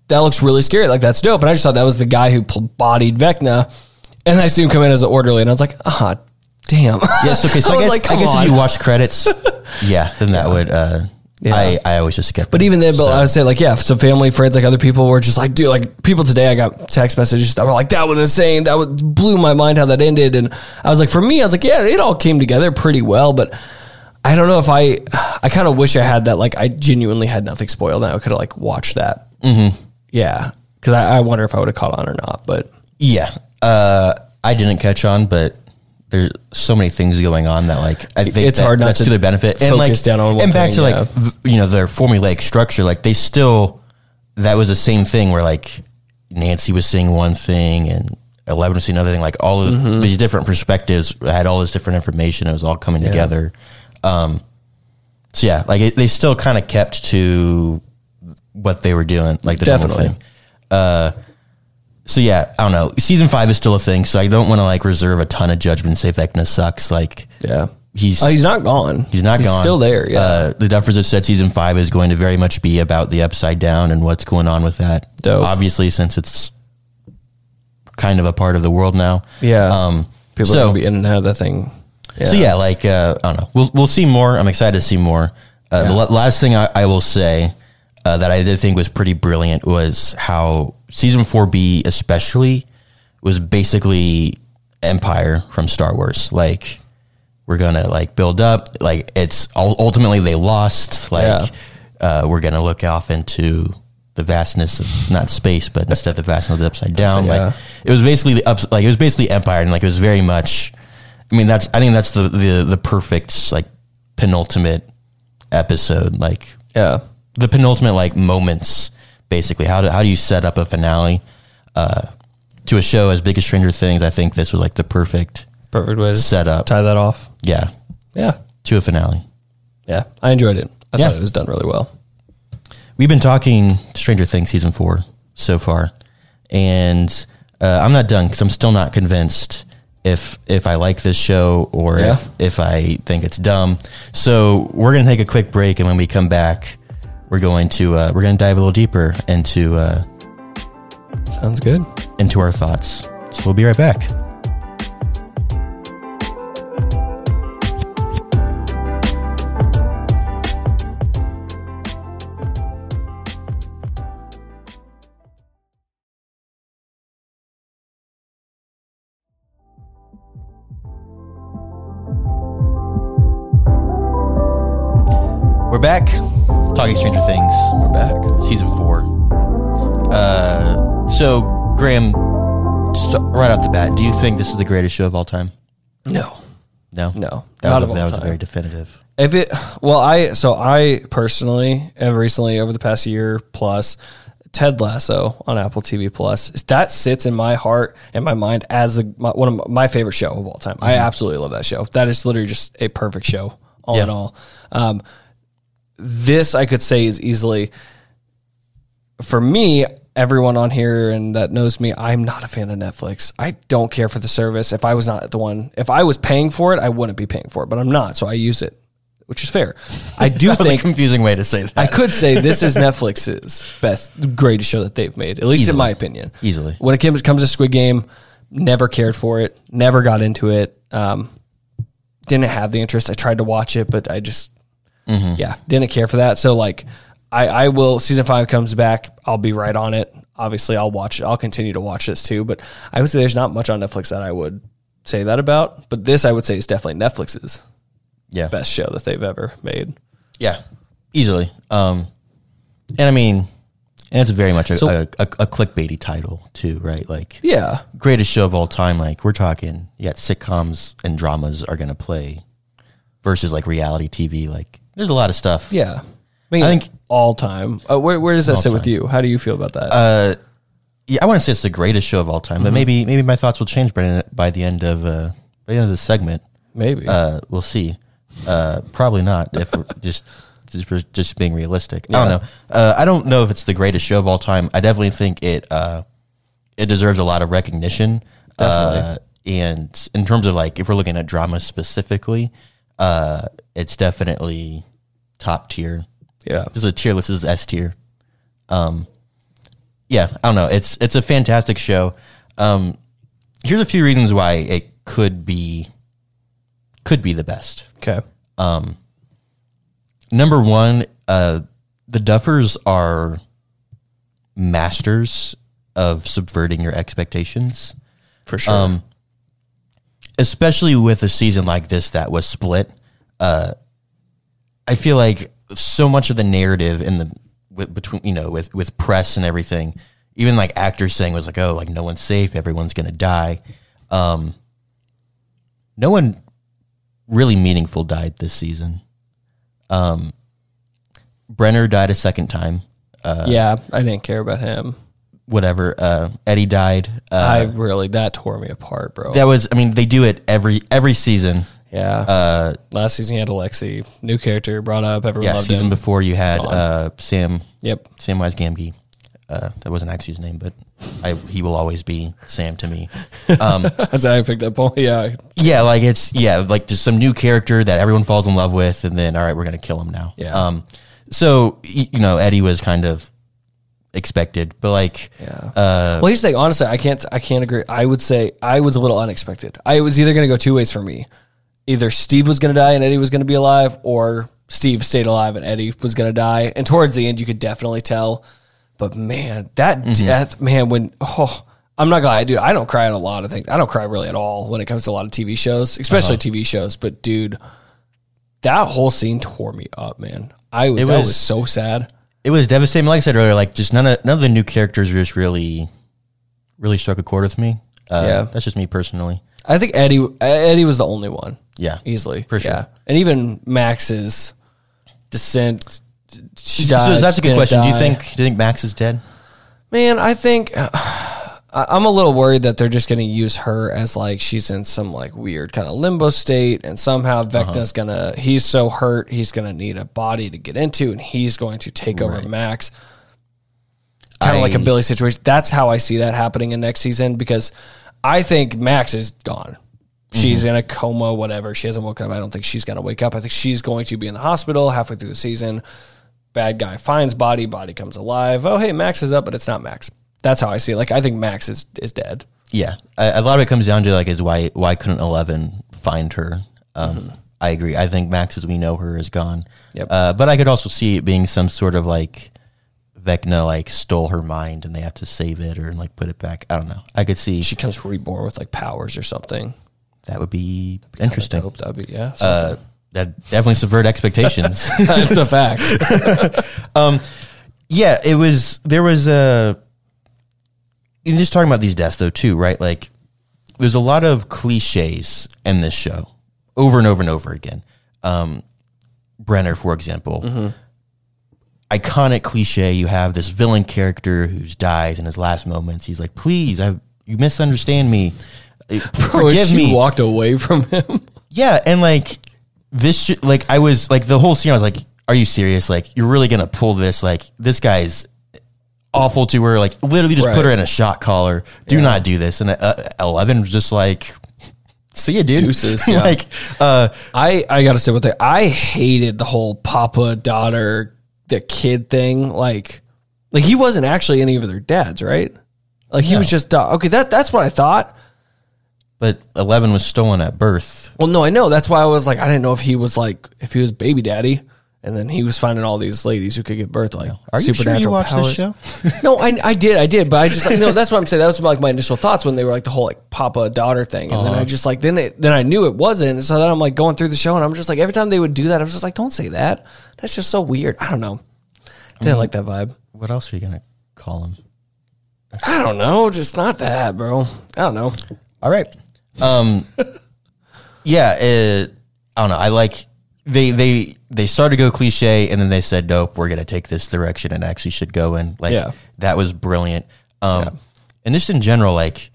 that looks really scary. Like that's dope. And I just thought that was the guy who bodied Vecna. And I see him come in as an orderly, and I was like, ah, damn. Yes, okay. So I, was guess like, I guess if you watch credits, yeah, then that would. Uh, Yeah. I I always just skip. But them. even then, but So- I would say like, yeah, so family, friends, like other people were just like, dude, like people today, I got text messages that were like, that was insane. That was, blew my mind how that ended. And I was like, for me, I was like, yeah, it all came together pretty well. But I don't know if I, I kind of wish I had that. Like, I genuinely had nothing spoiled. And I could have like watched that. Mm-hmm. Yeah. Cause I, I wonder if I would have caught on or not. But yeah, uh, I didn't catch on, but. There's so many things going on that like I think It's that- hard not that's to to their benefit and like down on and back thing, to like yeah. th- you know their formulaic structure like they still that was the same thing where like Nancy was seeing one thing and Eleven was seeing another thing like all of Mm-hmm. these different perspectives had all this different information it was all coming together um so yeah like it, they still kind of kept to what they were doing like the normal Definitely. thing uh so yeah, I don't know. Season five is still a thing, so I don't want to like reserve a ton of judgment. and Say Vecna sucks. Like yeah, he's oh, he's not gone. he's not gone. still there. Yeah. Uh, the Duffers have said season five is going to very much be about the upside down and what's going on with that. Dope. Obviously, since it's kind of a part of the world now. yeah. Um. People are so going to be in and out of that thing. so yeah, like uh, I don't know. We'll we'll see more. I'm excited to see more. Uh, The Yeah. last thing I, I will say uh, that I did think was pretty brilliant was how season four B especially was basically Empire from Star Wars. Like we're gonna like build up. Like it's ultimately they lost. Like Yeah. uh, we're gonna look off into the vastness of not space, but instead the vastness of the upside down. Yeah. Like it was basically the ups. Like it was basically Empire, and like it was very much. I I mean, that's I think that's the the the perfect like penultimate episode, like Yeah. the penultimate like moments. Basically, how do how do you set up a finale uh, to a show as big as Stranger Things? I think this was like the perfect Perfect way to set up tie that off. Yeah, Yeah. to a finale. Yeah. I enjoyed it. I Yeah. thought it was done really well. We've been talking Stranger Things season four so far, and uh, I'm not done because I'm still not convinced if if I like this show or Yeah. if if I think it's dumb. So we're gonna take a quick break, and when we come back, we're going to uh, we're gonna dive a little deeper into uh, Sounds good. into our thoughts. So we'll be right back. So Graham, right off the bat, do you think this is the greatest show of all time? No. No, No, that not was, all that was time. very definitive. If it, well, I, so I personally have recently over the past year plus Ted Lasso on Apple TV Plus, that sits in my heart and my mind as the, my, one of my favorite show of all time. I absolutely love that show. That is literally just a perfect show all in all. Um, this I could say is easily for me, everyone on here and that knows me, I'm not a fan of Netflix. I don't care for the service. If I was not the one, if I was paying for it, I wouldn't be paying for it, but I'm not, so I use it, which is fair. I do That was a think confusing way to say that. I could say this is Netflix's best, greatest show that they've made, at least in my opinion. Easily. When it comes comes to Squid Game, never cared for it, never got into it. Um, didn't have the interest. I tried to watch it, but I just, yeah, didn't care for that. So like, I, I will. Season five comes back. I'll be right on it. Obviously, I'll watch it. I'll continue to watch this too. But I would say there's not much on Netflix that I would say that about. But this, I would say, is definitely Netflix's yeah, best show that they've ever made. yeah, easily. Um, and I mean, and it's very much a, So- a, a, a clickbaity title too, right? Like Yeah, greatest show of all time. Like we're talking, yeah, sitcoms and dramas are gonna play versus like reality TV. Like there's a lot of stuff. Yeah. I, mean, I think- all time. Uh, where, where does that sit with you? How do you feel about that? Uh, yeah, I want to say it's the greatest show of all time, but Mm-hmm. maybe maybe my thoughts will change by by the end of uh, by the end of the segment. Maybe. Uh, we'll see. Uh, probably not. If we're just just just being realistic, I don't know. Uh, I don't know if it's the greatest show of all time. I definitely think it uh, it deserves a lot of recognition. Uh, and in terms of like, if we're looking at drama specifically, uh, it's definitely top tier. Yeah. This is a tier list. This is S tier. Um, yeah, I don't know. It's it's a fantastic show. Um, here's a few reasons why it could be could be the best. Okay. Number one, uh, the Duffers are masters of subverting your expectations, For sure. Um, especially with a season like this that was split. Uh, I feel like so much of the narrative in the with, between you know with with press and everything, even like actors saying was like, oh, like no one's safe, everyone's gonna die. Um, no one really meaningful died this season. Um, Brenner died a second time. yeah. I didn't care about him. Whatever. Uh, Eddie died. Uh, I really, that tore me apart, bro. that was. I mean, they do it every every season. Yeah. Uh, Last season, you had Alexei, new character brought up. Everyone yeah, loved season him. before you had Gone. uh, Sam Yep. Samwise Gamgee. Uh, that wasn't actually his name, but I, he will always be Sam to me. That's how I picked up on. Yeah. Yeah, like it's yeah, like just some new character that everyone falls in love with, and then all right, we're gonna kill him now. Yeah. Um. So you know, Eddie was kind of expected, but like, Yeah. uh, well, here's the thing. Honestly, I can't. I can't agree. I would say I was a little unexpected. I was either going to go two ways for me. Either Steve was going to die and Eddie was going to be alive, or Steve stayed alive and Eddie was going to die. And towards the end, you could definitely tell. But man, that Mm-hmm. death, man, when oh, I'm not gonna lie, dude, I don't cry at a lot of things. I don't cry really at all when it comes to a lot of TV shows, especially Uh-huh. TV shows. But dude, that whole scene tore me up, man. I was, It was- was so sad. it was devastating. Like I said earlier, like just none of none of the new characters just really, really struck a chord with me. Uh, Yeah. that's just me personally. I think Eddie Eddie was the only one. Yeah, easily for sure. Yeah, and even Max's descent. So died, that's a good question. Do you think do you think Max is dead? Man, I think I'm a little worried that they're just going to use her as like she's in some like weird kind of limbo state, and somehow Uh-huh. Vecna's gonna he's so hurt he's gonna need a body to get into, and he's going to take over Max. Kind of like a Billy situation. That's how I see that happening in next season because I think Max is gone. She's Mm-hmm. in a coma, whatever. She hasn't woken up. I don't think she's going to wake up. I think she's going to be in the hospital halfway through the season. Bad guy finds body, body comes alive. Oh, hey, Max is up, but it's not Max. That's how I see it. Like, I think Max is, is dead. Yeah, a, a lot of it comes down to like is why why couldn't Eleven find her? Um, I agree. I think Max, as we know her, is gone. Mm-hmm. Yep. Uh, but I could also see it being some sort of like Vecna like stole her mind and they have to save it or like put it back. I don't know. I could see She comes reborn with like powers or something. that would be interesting. Hope that would be, yeah. Uh, that definitely subvert expectations. That's a fact. yeah, it was. There was a. You're just talking about these deaths though too, right? Like, there's a lot of cliches in this show, over and over and over again. Um, Brenner, for example, iconic cliche. You have this villain character who dies in his last moments. He's like, "Please, I you misunderstand me. Uh, Forgive she me." walked away from him. Yeah, and like this, sh- like I was like the whole scene. I was like, "Are you serious? Like you're really gonna pull this? Like this guy's awful to her. Like literally just Right. put her in a shot collar. Do not do this." And uh, Eleven was just like, "See ya, dude." Deuces, yeah. like, uh, I I gotta say what they I hated the whole papa daughter the kid thing. Like like he wasn't actually any of their dads, right? Like he was just da- okay. That that's what I thought. but Eleven was stolen at birth. Well, no, I know. That's why I was like, I didn't know if he was like if he was baby daddy, and then he was finding all these ladies who could give birth like Are you sure you watched this show? no, I, I did, I did, but I just like, no. That's what I'm saying. That was like my initial thoughts when they were like the whole like papa daughter thing, and Uh-huh. then I just like then it, then I knew it wasn't. So then I'm like going through the show, and I'm just like every time they would do that, I was just like, don't say that. That's just so weird. I don't know. Mm-hmm. Didn't like that vibe. What else are you gonna call him? I don't know. Just not that, bro. I don't know. All right. Um, yeah, it, I don't know. I like they they they started to go cliche, and then they said, "Nope, we're gonna take this direction and actually should go in." Like Yeah. that was brilliant. Um, and just in general, like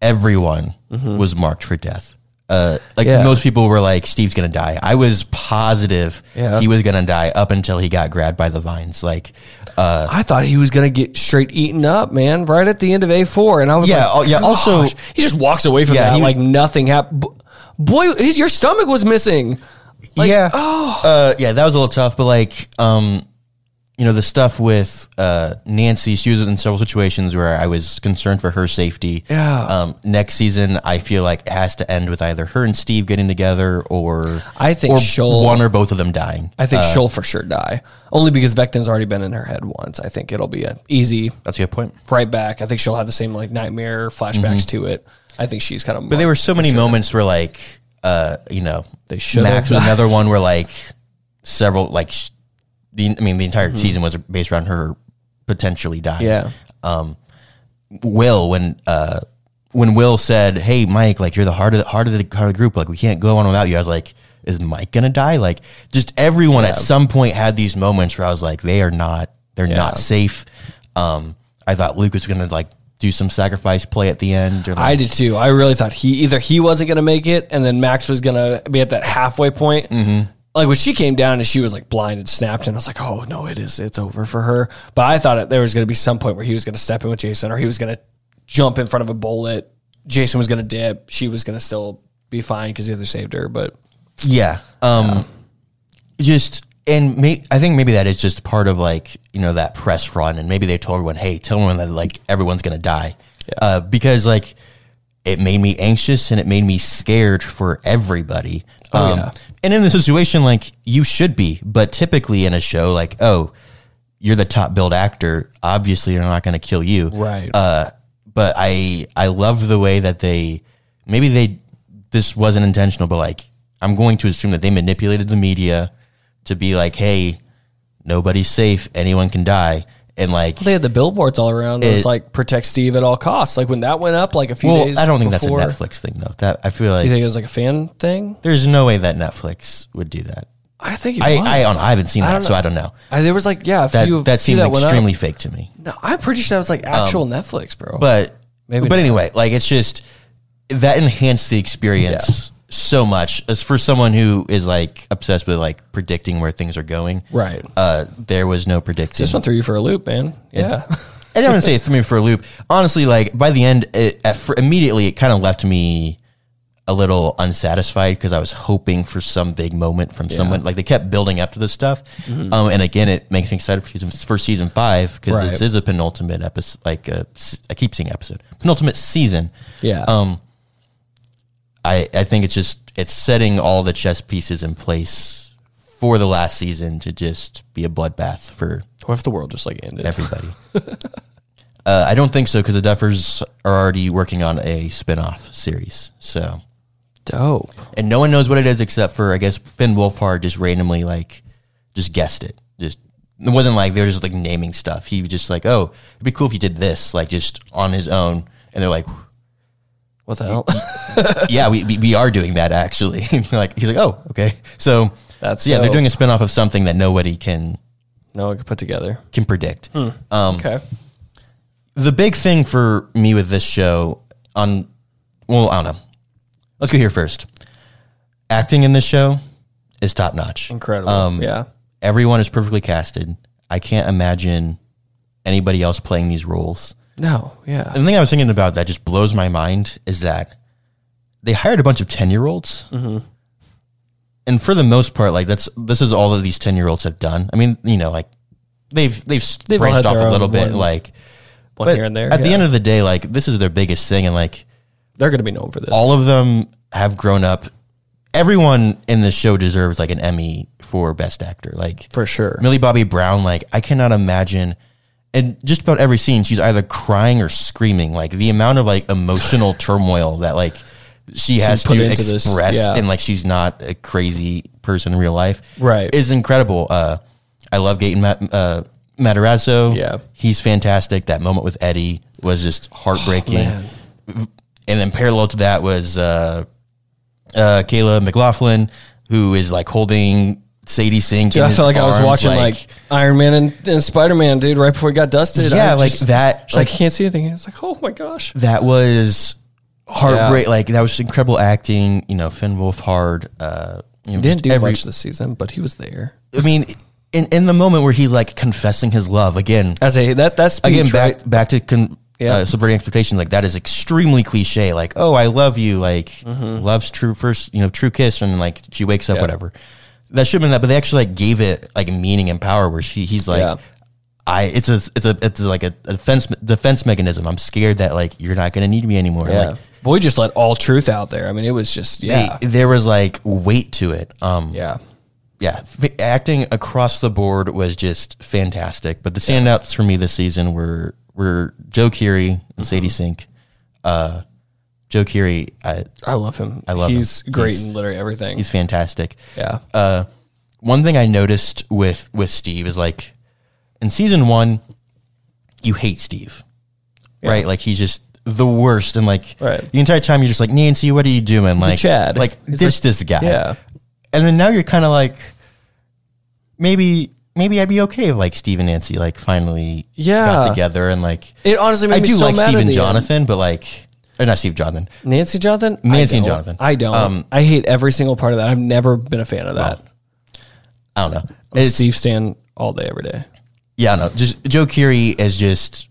everyone was marked for death. Uh, like Mm-hmm. Yeah. most people were like, "Steve's gonna die." I was positive Yeah. he was gonna die up until he got grabbed by the vines. Like, uh, I thought he was gonna get straight eaten up, man, right at the end of A four, and I was Yeah, like, oh, yeah, also- he just walks away from Yeah, that he- like nothing happened. Boy, his, your stomach was missing. Like, yeah, oh. uh, yeah, that was a little tough. But like, um, you know, the stuff with uh, Nancy, she was in several situations where I was concerned for her safety. Yeah. Um, next season, I feel like it has to end with either her and Steve getting together, or I think or she'll- one or both of them dying. I think Uh, she'll for sure die. Only because Vecna's already been in her head once. I think it'll be an easy that's a good point. right back. I think she'll have the same like nightmare flashbacks to it. I think she's kind of. Mm-hmm. But there were so many moments where, like, uh, you know, They should've Max was another one where, like, several, like, sh- the I mean, the entire Mm-hmm. season was based around her potentially dying. Yeah. Um, Will when uh when Will said, "Hey Mike, like you're the heart of the heart of the heart of the group. Like we can't go on without you." I was like, "Is Mike gonna die?" Like just everyone at some point had these moments where I was like, "They are not. They're Yeah. not safe." Um, I thought Luke was gonna like do some sacrifice play at the end. Or, like, I did too. I really thought he either he wasn't going to make it, and then Max was going to be at that halfway point. Mm-hmm. Like when she came down and she was like blind and snapped, and I was like, "Oh no, it is. It's over for her." But I thought it, there was going to be some point where he was going to step in with Jason, or he was going to jump in front of a bullet. Jason was going to dip. She was going to still be fine because the other saved her. But Yeah. Um, just and may, I think maybe that is just part of like you know that press run, and maybe they told everyone, "Hey, tell everyone that like everyone's gonna die," uh, because like it made me anxious and it made me scared for everybody. Oh, um, yeah. And in the situation, like you should be, but typically in a show, like oh, you're the top billed actor, obviously they're not gonna kill you, Right. Uh, but I I love the way that they maybe they this wasn't intentional, but like I'm going to assume that they manipulated the media to be like, hey, nobody's safe, anyone can die, and like They had the billboards all around. It was like protect Steve at all costs. Like when that went up, like a few well, days. I don't think before, that's a Netflix thing though. That I feel like You think it was like a fan thing? there's no way that Netflix would do that. I think it I. I, don't. I haven't seen I that, so. I don't know. I, there was like yeah, a That few. that seems up. extremely fake to me. No, I'm pretty sure that was like um, actual Netflix, bro. But Maybe but not. anyway, like it's just that enhanced the experience so much. As for someone who is like obsessed with like predicting where things are going, Right. Uh, there was no predicting. this one threw you for a loop, man. Yeah. I didn't want to say it threw me for a loop. Honestly, like by the end, it, fir- immediately it kind of left me a little unsatisfied because I was hoping for some big moment from someone. Like they kept building up to this stuff, um, and again, it makes me excited for season for season five because this is a penultimate episode. Like a, I keep seeing episode, penultimate season. yeah. Um, I I think it's just it's setting all the chess pieces in place for the last season to just be a bloodbath for what if the world just like ended? everybody. uh, I don't think so because the Duffers are already working on a spin-off series. So, Dope. and no one knows what it is except for I guess Finn Wolfhard just randomly like just guessed it. Just it wasn't like they were just like naming stuff. He was just like, oh, it'd be cool if he did this, like just on his own. And they're like, What the hell? yeah, we, we, we are doing that actually. like he's like, oh, okay. So That's yeah, they're doing a spin-off of something that nobody can no one could put together. can predict. Um, Okay. the big thing for me with this show on well i don't know let's go here first acting in this show is top notch Incredible. um, yeah. everyone is perfectly casted i can't imagine anybody else playing these roles No. Yeah. the thing i was thinking about that just blows my mind is that they hired a bunch of 10 year olds Mm-hmm. and for the most part like that's this is all that these 10 year olds have done i mean you know like they've they've, They've branched off a little bit one- like One here and there. At the end of the day, like this is their biggest thing, and like they're going to be known for this. all of them have grown up. Everyone in this show deserves like an Emmy for best actor. Like for sure. Millie Bobby Brown, like I cannot imagine. And just about every scene, she's either crying or screaming. Like the amount of like emotional turmoil that like she has to into this, express, yeah. and like she's not a crazy person in real life, Right. Is incredible. Uh, I love Gaten Mat- uh, Matarazzo. Yeah. he's fantastic. That moment with Eddie was just heartbreaking. man. and then parallel to that was uh, uh, Caleb McLaughlin, who is like holding Sadie Sink. Dude, I felt like I was arms, watching like, Iron Man and, and Spider Man, dude, right before he got dusted. Yeah, I like just- that, She's like, like- I can't see anything. It's like, oh my gosh. that was heartbreak. Like that was incredible acting. You know, Finn Wolfhard. Uh, you know, didn't just do every- much this season, but he was there I mean, in in the moment where he's like confessing his love again. as a that that's Again, back back to con, Yeah. uh, subverting expectations. Like that is extremely cliche. Like, oh, I love you. Like, Mm-hmm. love's true first. You know, true kiss, and like she wakes up, whatever. That should have been that, but they actually like gave it like meaning and power. Where she, he's like, Yeah. I, it's a, it's a, it's like a, a defense defense mechanism. I'm scared that like you're not going to need me anymore. Yeah, Like, boy, just let all truth out there. I mean, it was just yeah, they, there was like weight to it. Um, yeah. yeah, f- acting across the board was just fantastic. But the standouts for me this season were were Joe Keery and Mm-hmm. Sadie Sink. Uh, Joe Keery, I, I love him. I love him. He's great He's- in literally everything. he's fantastic. yeah, Uh, one thing I noticed with with Steve is like in season one, you hate Steve, right? Like he's just the worst, and like Right. the entire time you're just like Nancy, what are you doing? a like Chad. like He's ditch like- this guy. yeah. and then now you're kind of like maybe maybe I'd be okay if like Steve and Nancy like finally Yeah. got together and like It honestly made I me do so like Steve and the end. Jonathan, but like or not Steve Jonathan. Nancy Jonathan. Nancy don't. Jonathan. I don't. Um, I hate every single part of that. I've never been a fan of that. I don't know. I'm It's, Steve Stan all day, every day. yeah, no, just Joe Keery is just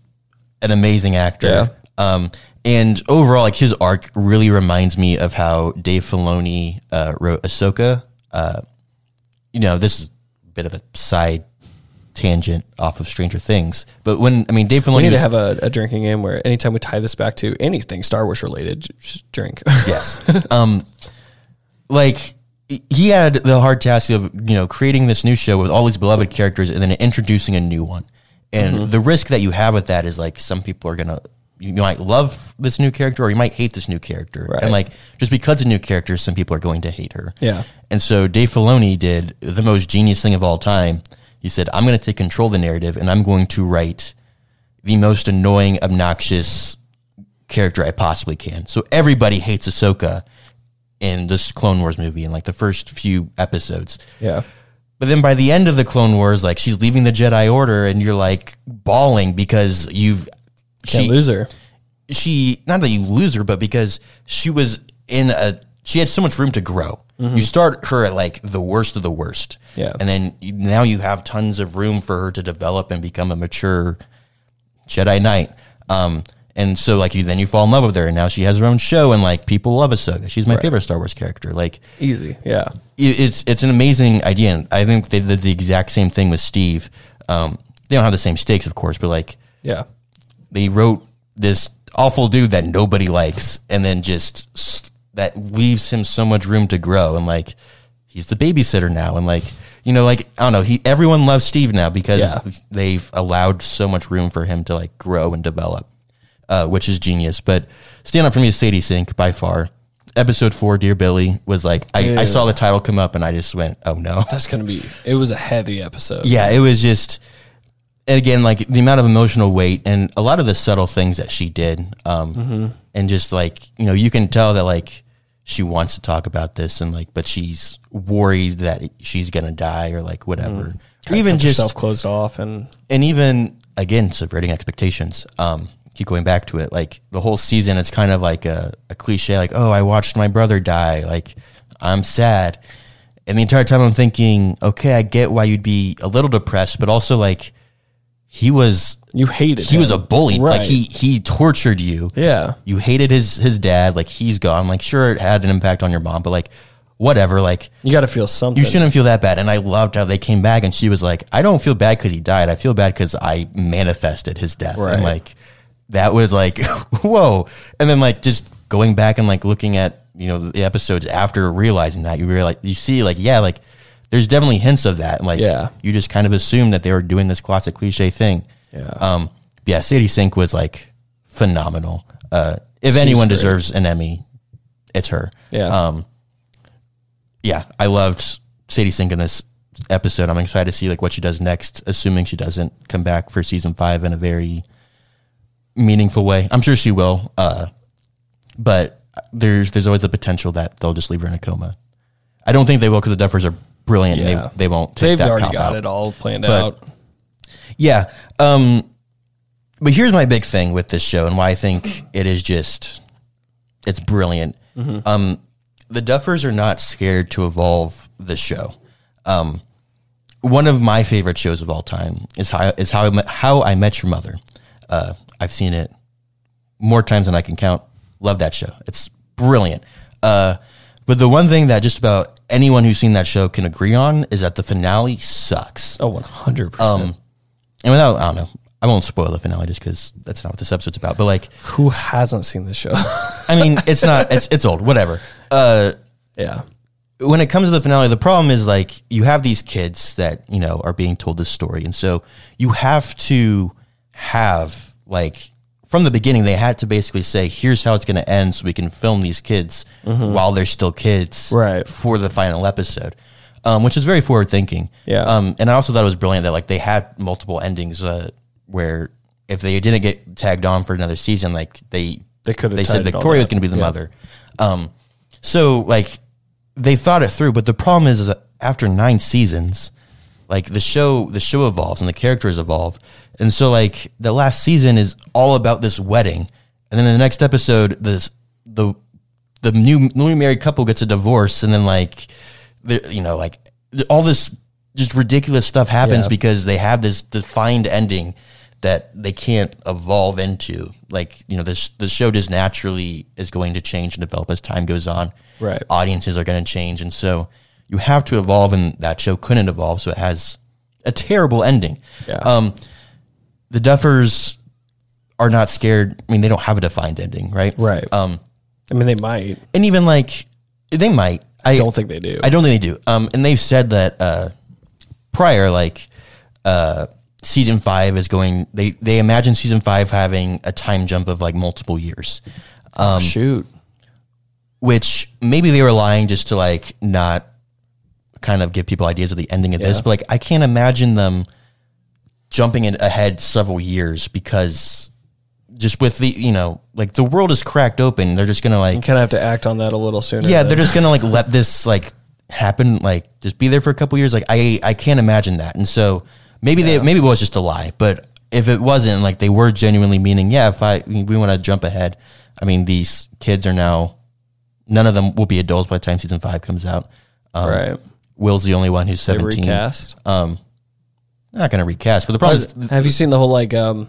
an amazing actor. Um, and overall, like his arc really reminds me of how Dave Filoni uh, wrote Ahsoka. Uh, you know, this is a bit of a side tangent off of Stranger Things, but when I mean Dave Filoni We need to have a, a drinking game where anytime we tie this back to anything Star Wars related, just drink. Yes. um, like he had the hard task of you know creating this new show with all these beloved characters and then introducing a new one. And Mm-hmm. the risk that you have with that is like some people are gonna you might love this new character or you might hate this new character. Right. And like just because a new character, some people are going to hate her. Yeah. And so Dave Filoni did the most genius thing of all time. He said, "I'm going to take control of the narrative, and I'm going to write the most annoying, obnoxious character I possibly can." So everybody hates Ahsoka in this Clone Wars movie in like the first few episodes. Yeah. But then by the end of the Clone Wars, like she's leaving the Jedi Order, and you're like bawling because you've Can't lose her. she not that you lose her, but because she was in a she had so much room to grow. You start her at like the worst of the worst, Yeah. and then you, now you have tons of room for her to develop and become a mature Jedi Knight. Um, and so like you then you fall in love with her, and now she has her own show, and like people love Ahsoka. She's my favorite Star Wars character. Like Easy. Yeah. it's it's an amazing idea. And I think they did the exact same thing with Steve. Um, they don't have the same stakes, of course, but like Yeah. they wrote this awful dude that nobody likes and then just that leaves him so much room to grow and like he's the babysitter now and like you know like i don't know he everyone loves steve now because Yeah. they've allowed so much room for him to like grow and develop uh, which is genius but stand up for me is sadie sink by far episode four dear billy was like I, I saw the title come up and i just went oh no That's gonna be. It was a heavy episode. yeah, it was just, and again, like the amount of emotional weight and a lot of the subtle things that she did, um, and just like you know, you can tell that like she wants to talk about this and like, but she's worried that she's gonna die or like whatever. Or even just self closed off and and even again subverting expectations um keep going back to it. Like the whole season it's kind of like a, a cliche like oh i watched my brother die. Like i'm sad. And the entire time i'm thinking okay i get why you'd be a little depressed but also like he was you hated. Him. He was a him. bully like he he tortured you Yeah. you hated his his dad like he's gone like sure it had an impact on your mom but like whatever like You got to feel something. you shouldn't feel that bad. And I loved how they came back and she was like, I don't feel bad because he died. I feel bad because I manifested his death. Right. And like, that was like, whoa. And then like just going back and like looking at, you know, the episodes after realizing that you realize, you see like, yeah, like there's definitely hints of that. Like, Yeah. you just kind of assume that they were doing this classic cliche thing. Yeah. Um, yeah, Sadie Sink was like phenomenal. Uh, if She's anyone great. deserves an Emmy, it's her. Yeah. Um, yeah, I loved Sadie Sink in this episode. I'm excited to see like what she does next, assuming she doesn't come back for season five in a very meaningful way. I'm sure she will, uh, but there's there's always the potential that they'll just leave her in a coma. I don't think they will because the Duffers are brilliant. and Yeah. They they won't. Take that. They've already got out. it all planned But- out. Yeah. Um, but here's my big thing with this show and why I think it is just it's brilliant. Um, the Duffers are not scared to evolve the show. Um, one of my favorite shows of all time is how is how I met, how I met your mother. Uh, I've seen it more times than I can count. Love that show. It's brilliant. Uh, but the one thing that just about anyone who's seen that show can agree on is that the finale sucks. Oh, 100%. Um, and without, I don't know, I won't spoil the finale just because that's not what this episode's about. But like, Who hasn't seen this show? I mean, it's not, it's it's old, whatever. Uh, yeah. when it comes to the finale, the problem is like you have these kids that you know are being told this story, and so you have to have like from the beginning they had to basically say, "Here's how it's going to end," so we can film these kids while they're still kids, Right. for the final episode. Um, which is very forward thinking. Yeah. Um, and I also thought it was brilliant that like they had multiple endings uh, where if they didn't get tagged on for another season, like they They could've they said tied it all Victoria was going to be the Yeah. mother. Um, so like they thought it through, but the problem is, is that after nine seasons, like the show, the show evolves and the characters evolve, and so like the last season is all about this wedding, and then in the next episode, this the the new newly married couple gets a divorce, and then like you know like all this just ridiculous stuff happens Yeah. because they have this defined ending that they can't evolve into. Like you know, this the show just naturally is going to change and develop as time goes on. Right. Audiences are going to change, and so you have to evolve, and that show couldn't evolve, so it has a terrible ending. Yeah. Um, the Duffers are not scared. I mean, they don't have a defined ending, right? Right. Um, I mean, they might. and even like they might. I don't think they do. I don't think they do. Um, and they've said that uh, prior, like uh, season five is going. They they imagine season five having a time jump of like multiple years, um, Shoot. which maybe they were lying just to like not kind of give people ideas of the ending of this. But like, I can't imagine them jumping in ahead several years because just with the you know like the world is cracked open. They're just gonna like You kind of have to act on that a little sooner. yeah, than- they're just gonna like let this like happen, like just be there for a couple years. Like I, I can't imagine that. And so maybe they, maybe it was just a lie. But if it wasn't, like they were genuinely meaning, yeah, if I we want to jump ahead. I mean, these kids are now none of them will be adults by the time season five comes out. Um, right. Will's the only one who's They seventeen. recast. Um, not gonna recast, but the problem is, Have you seen the whole like um,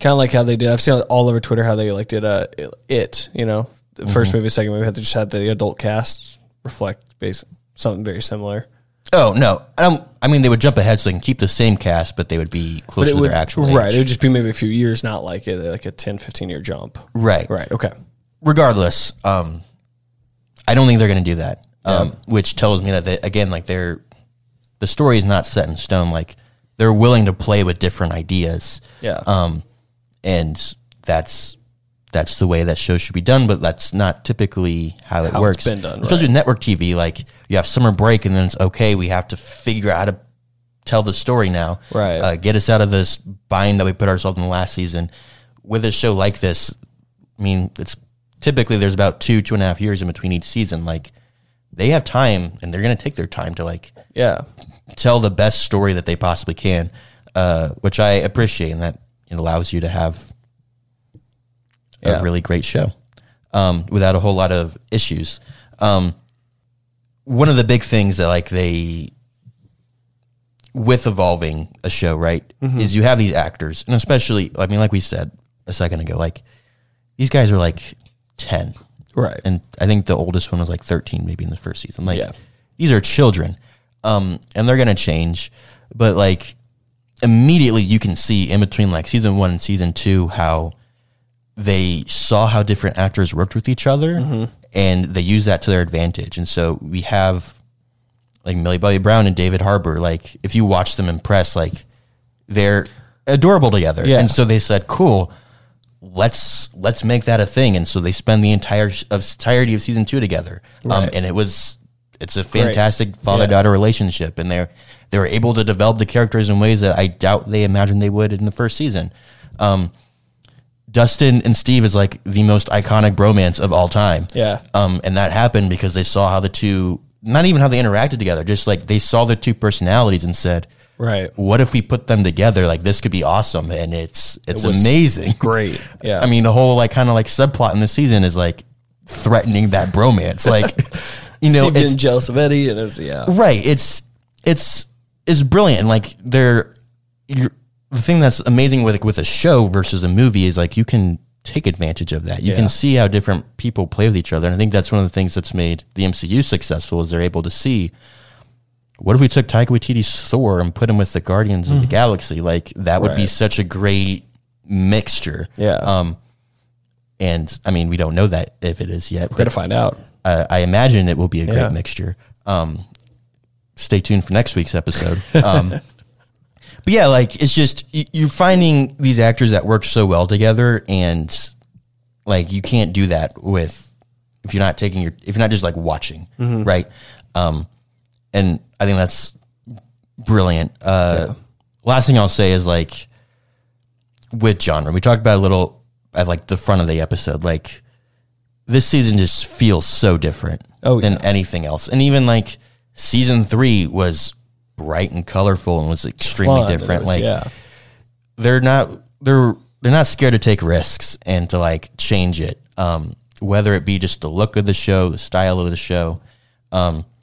kind of like how they did? I've seen it all over Twitter how they like did uh, it. You know, the Mm-hmm. first movie, second movie, had to just had the adult cast reflect base something very similar. oh no, I don't. I mean, they would jump ahead so they can keep the same cast, but they would be closer it to would their actual age. right. It would just be maybe a few years, not like a, like a 10, 15 year jump. right, Right. Okay. regardless, um, I don't think they're going to do that. Um, which tells me that they, again, like they're the story is not set in stone. Like they're willing to play with different ideas. Yeah. Um, and that's that's the way that shows should be done. But that's not typically how it How it's works. been done, Especially right. with network TV, like you have summer break, and then it's okay. We have to figure out how to tell the story now. Right. Uh, get us out of this bind that we put ourselves in the last season. With a show like this, I mean, it's typically there's about two, two and a half years in between each season. Like they have time and they're going to take their time to like yeah. tell the best story that they possibly can, uh, which I appreciate and that it allows you to have a Yeah. really great show um, without a whole lot of issues. Um, one of the big things that like they with evolving a show, right, is you have these actors, and especially, I mean, like we said a second ago, like these guys are like ten, Right. and I think the oldest one was like thirteen, maybe in the first season. Like Yeah. these are children, um, and they're gonna change, but like immediately you can see in between like season one and season two how they saw how different actors worked with each other and they use that to their advantage. And so we have like Millie Bobby Brown and David Harbour. Like if you watch them impress, like they're adorable together. Yeah. And so they said, cool, let's let's make that a thing. And so they spend the entire of entirety of season two together. Um, and it was it's a fantastic father daughter relationship, and they're they were able to develop the characters in ways that I doubt they imagined they would in the first season. Um, Dustin and Steve is like the most iconic bromance of all time. Yeah. Um, and that happened because they saw how the two, not even how they interacted together, just like they saw the two personalities and said, Right. "What if we put them together? Like this could be awesome." And it's it's was amazing. Great. Yeah. I mean, the whole like kind of like subplot in the season is like threatening that bromance. Like, you know, Steve it's jealous of Eddie, and it's yeah. right it's it's it's brilliant and like they're you're, the thing that's amazing with with a show versus a movie is like you can take advantage of that you Yeah. can see how different people play with each other and i think that's one of the things that's made the mcu successful is they're able to see what if we took Taika Waititi's Thor and put him with the Guardians of the Galaxy? Like that would be Hmm. Such a great mixture. Yeah. Um, and I mean, we don't know that if it is yet. We're gonna find out. Uh, I imagine it will be a great Yeah. mixture. Um, stay tuned for next week's episode. Um, but yeah, like it's just you're finding these actors that work so well together, and like you can't do that with if you're not taking your if you're not just like watching, right? Um, and I think that's brilliant. Uh, Last thing I'll say is like with genre, we talked about a little at like the front of the episode, like this season just feels so different Oh, than yeah. anything else. And even like season three was bright and colorful and was extremely Fun, different. was- like yeah. they're not they're they're not scared to take risks and to like change it. Um, whether it be just the look of the show, the style of the show.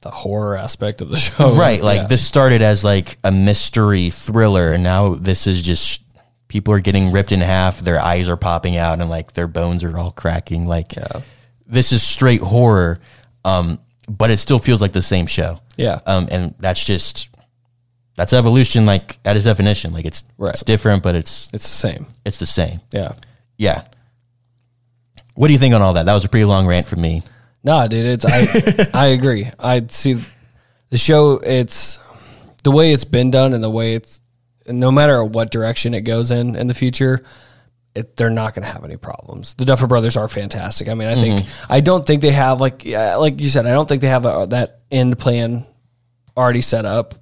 The horror aspect of the show. right. Like Yeah. this started as like a mystery thriller and now this is just people are getting ripped in half, their eyes are popping out and like their bones are all cracking. Like this is straight horror. Um, but it still feels like the same show. Yeah. Um, and that's just that's evolution like at its definition. Like it's Right. it's different, but it's It's the same. it's the same. Yeah. Yeah. What do you think on all that? That was a pretty long rant from me. No, dude, it's I I agree. I see the show it's the way it's been done and the way it's no matter what direction it goes in in the future, it, they're not going to have any problems. The Duffer Brothers are fantastic. I mean, I think mm-hmm. I don't think they have like like you said, I don't think they have a, that end plan already set up,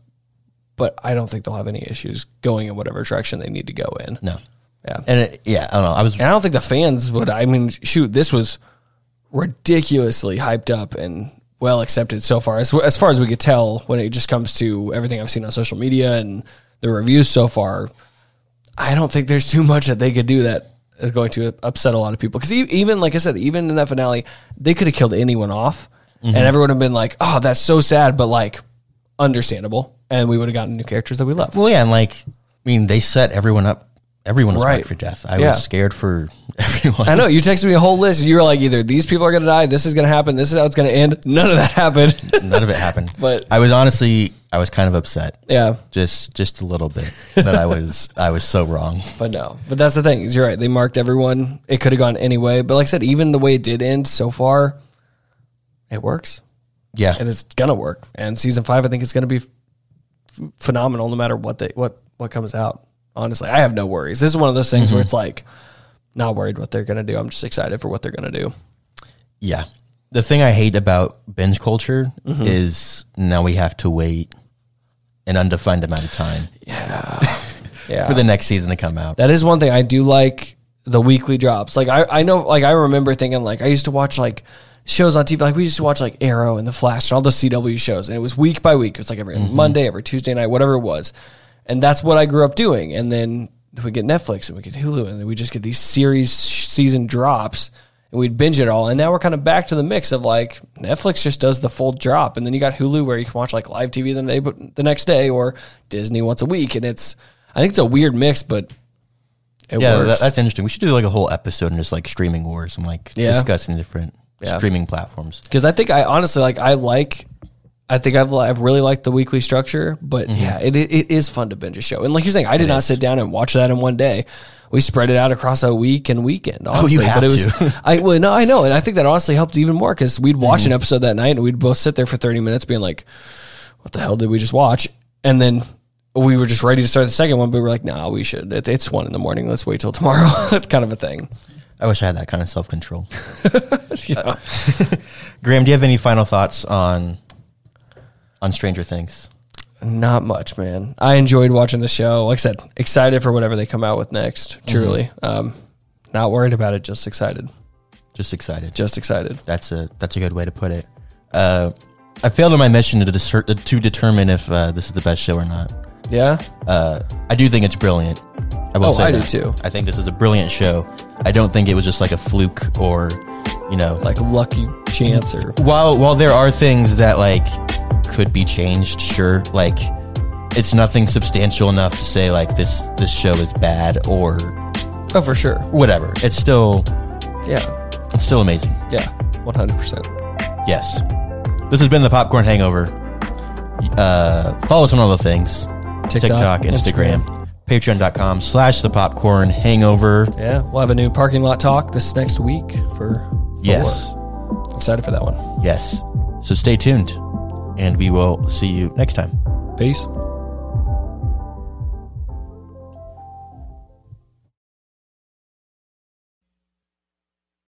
but I don't think they'll have any issues going in whatever direction they need to go in. No. Yeah. And it, yeah, I don't know. I was And I don't think the fans would. I mean, shoot, this was ridiculously hyped up and well accepted so far, as, as far as we could tell when it just comes to everything I've seen on social media and the reviews so far. I don't think there's too much that they could do that is going to upset a lot of people. Because even, like I said, even in that finale, they could have killed anyone off, and mm-hmm. everyone would have been like, "Oh, that's so sad," but like understandable, and we would have gotten new characters that we love. well, yeah, and like I mean, they set everyone up. Everyone was Right. right for death. I Yeah. was scared for everyone. I know you texted me a whole list. You were like, either these people are going to die, this is going to happen, this is how it's going to end. None of that happened. None of it happened. But- I was honestly, I was kind of upset. yeah, Just, just a little bit that I was, I was so wrong. but no. But that's the thing. Is you're right. They marked everyone. It could have gone anyway. But like I said, even the way it did end so far, it works, Yeah, and it's gonna work. And season five, I think it's gonna be f- phenomenal, no matter what they what what comes out. Honestly, I have no worries. This is one of those things where it's like, not worried what they're gonna do. I'm just excited for what they're gonna do. yeah. The thing I hate about binge culture Mm-hmm. is now we have to wait an undefined amount of time Yeah, yeah. for the next season to come out. That is one thing I do like the weekly drops. Like I, I know like I remember thinking like I used to watch like shows on TV like we used to watch like Arrow and The Flash and all those CW shows and it was week by week. It was like every mm-hmm. Monday, every Tuesday night, whatever it was. And that's what I grew up doing. And then we get Netflix and we get Hulu and we just get these series season drops and we'd binge it all. And now we're kind of back to the mix of like Netflix just does the full drop and then you got Hulu where you can watch like live TV the day but the next day or Disney once a week and it's I think it's a weird mix, but it yeah, works. that, that's interesting. We should do like a whole episode and just like streaming wars and like Yeah. discussing different Yeah. streaming platforms. because I think I honestly like I like I think I've I've really liked the weekly structure, but Mm-hmm. yeah, it, it it is fun to binge a show. And like you're saying, I did not sit down and watch that in one day. We spread it out across a week and weekend. Honestly. Oh, you have but it was, to. I well, no, I know, and I think that honestly helped even more because we'd watch Mm-hmm. an episode that night and we'd both sit there for 30 minutes being like, "What the hell did we just watch?" And then we were just ready to start the second one, but we were like, "No, we should. It, it's one in the morning. Let's wait till tomorrow." kind of a thing. I wish I had that kind of self control. Graham, do you have any final thoughts on on Stranger Things? Not much, man. I enjoyed watching the show. Like I said, excited for whatever they come out with next. Truly, um, not worried about it. Just excited. Just excited. Just excited. That's a that's a good way to put it. Uh, I failed in my mission to discer- to determine if uh, this is the best show or not. Yeah, Uh, I do think it's brilliant. I will Oh, say I do that. too. I think this is a brilliant show. I don't think it was just like a fluke or, you know, like lucky chance or while while there are things that like could be changed, sure, like it's nothing substantial enough to say like this this show is bad or oh for sure. whatever. It's still Yeah, it's still amazing. yeah, one hundred percent. Yes. This has been the Popcorn Hangover. Uh, follow us on all the things. TikTok, TikTok, Instagram, patreon.com slash the popcorn hangover. Yeah, we'll have a new parking lot talk this next week for Yes. Excited for that one. Yes. So stay tuned and we will see you next time. Peace.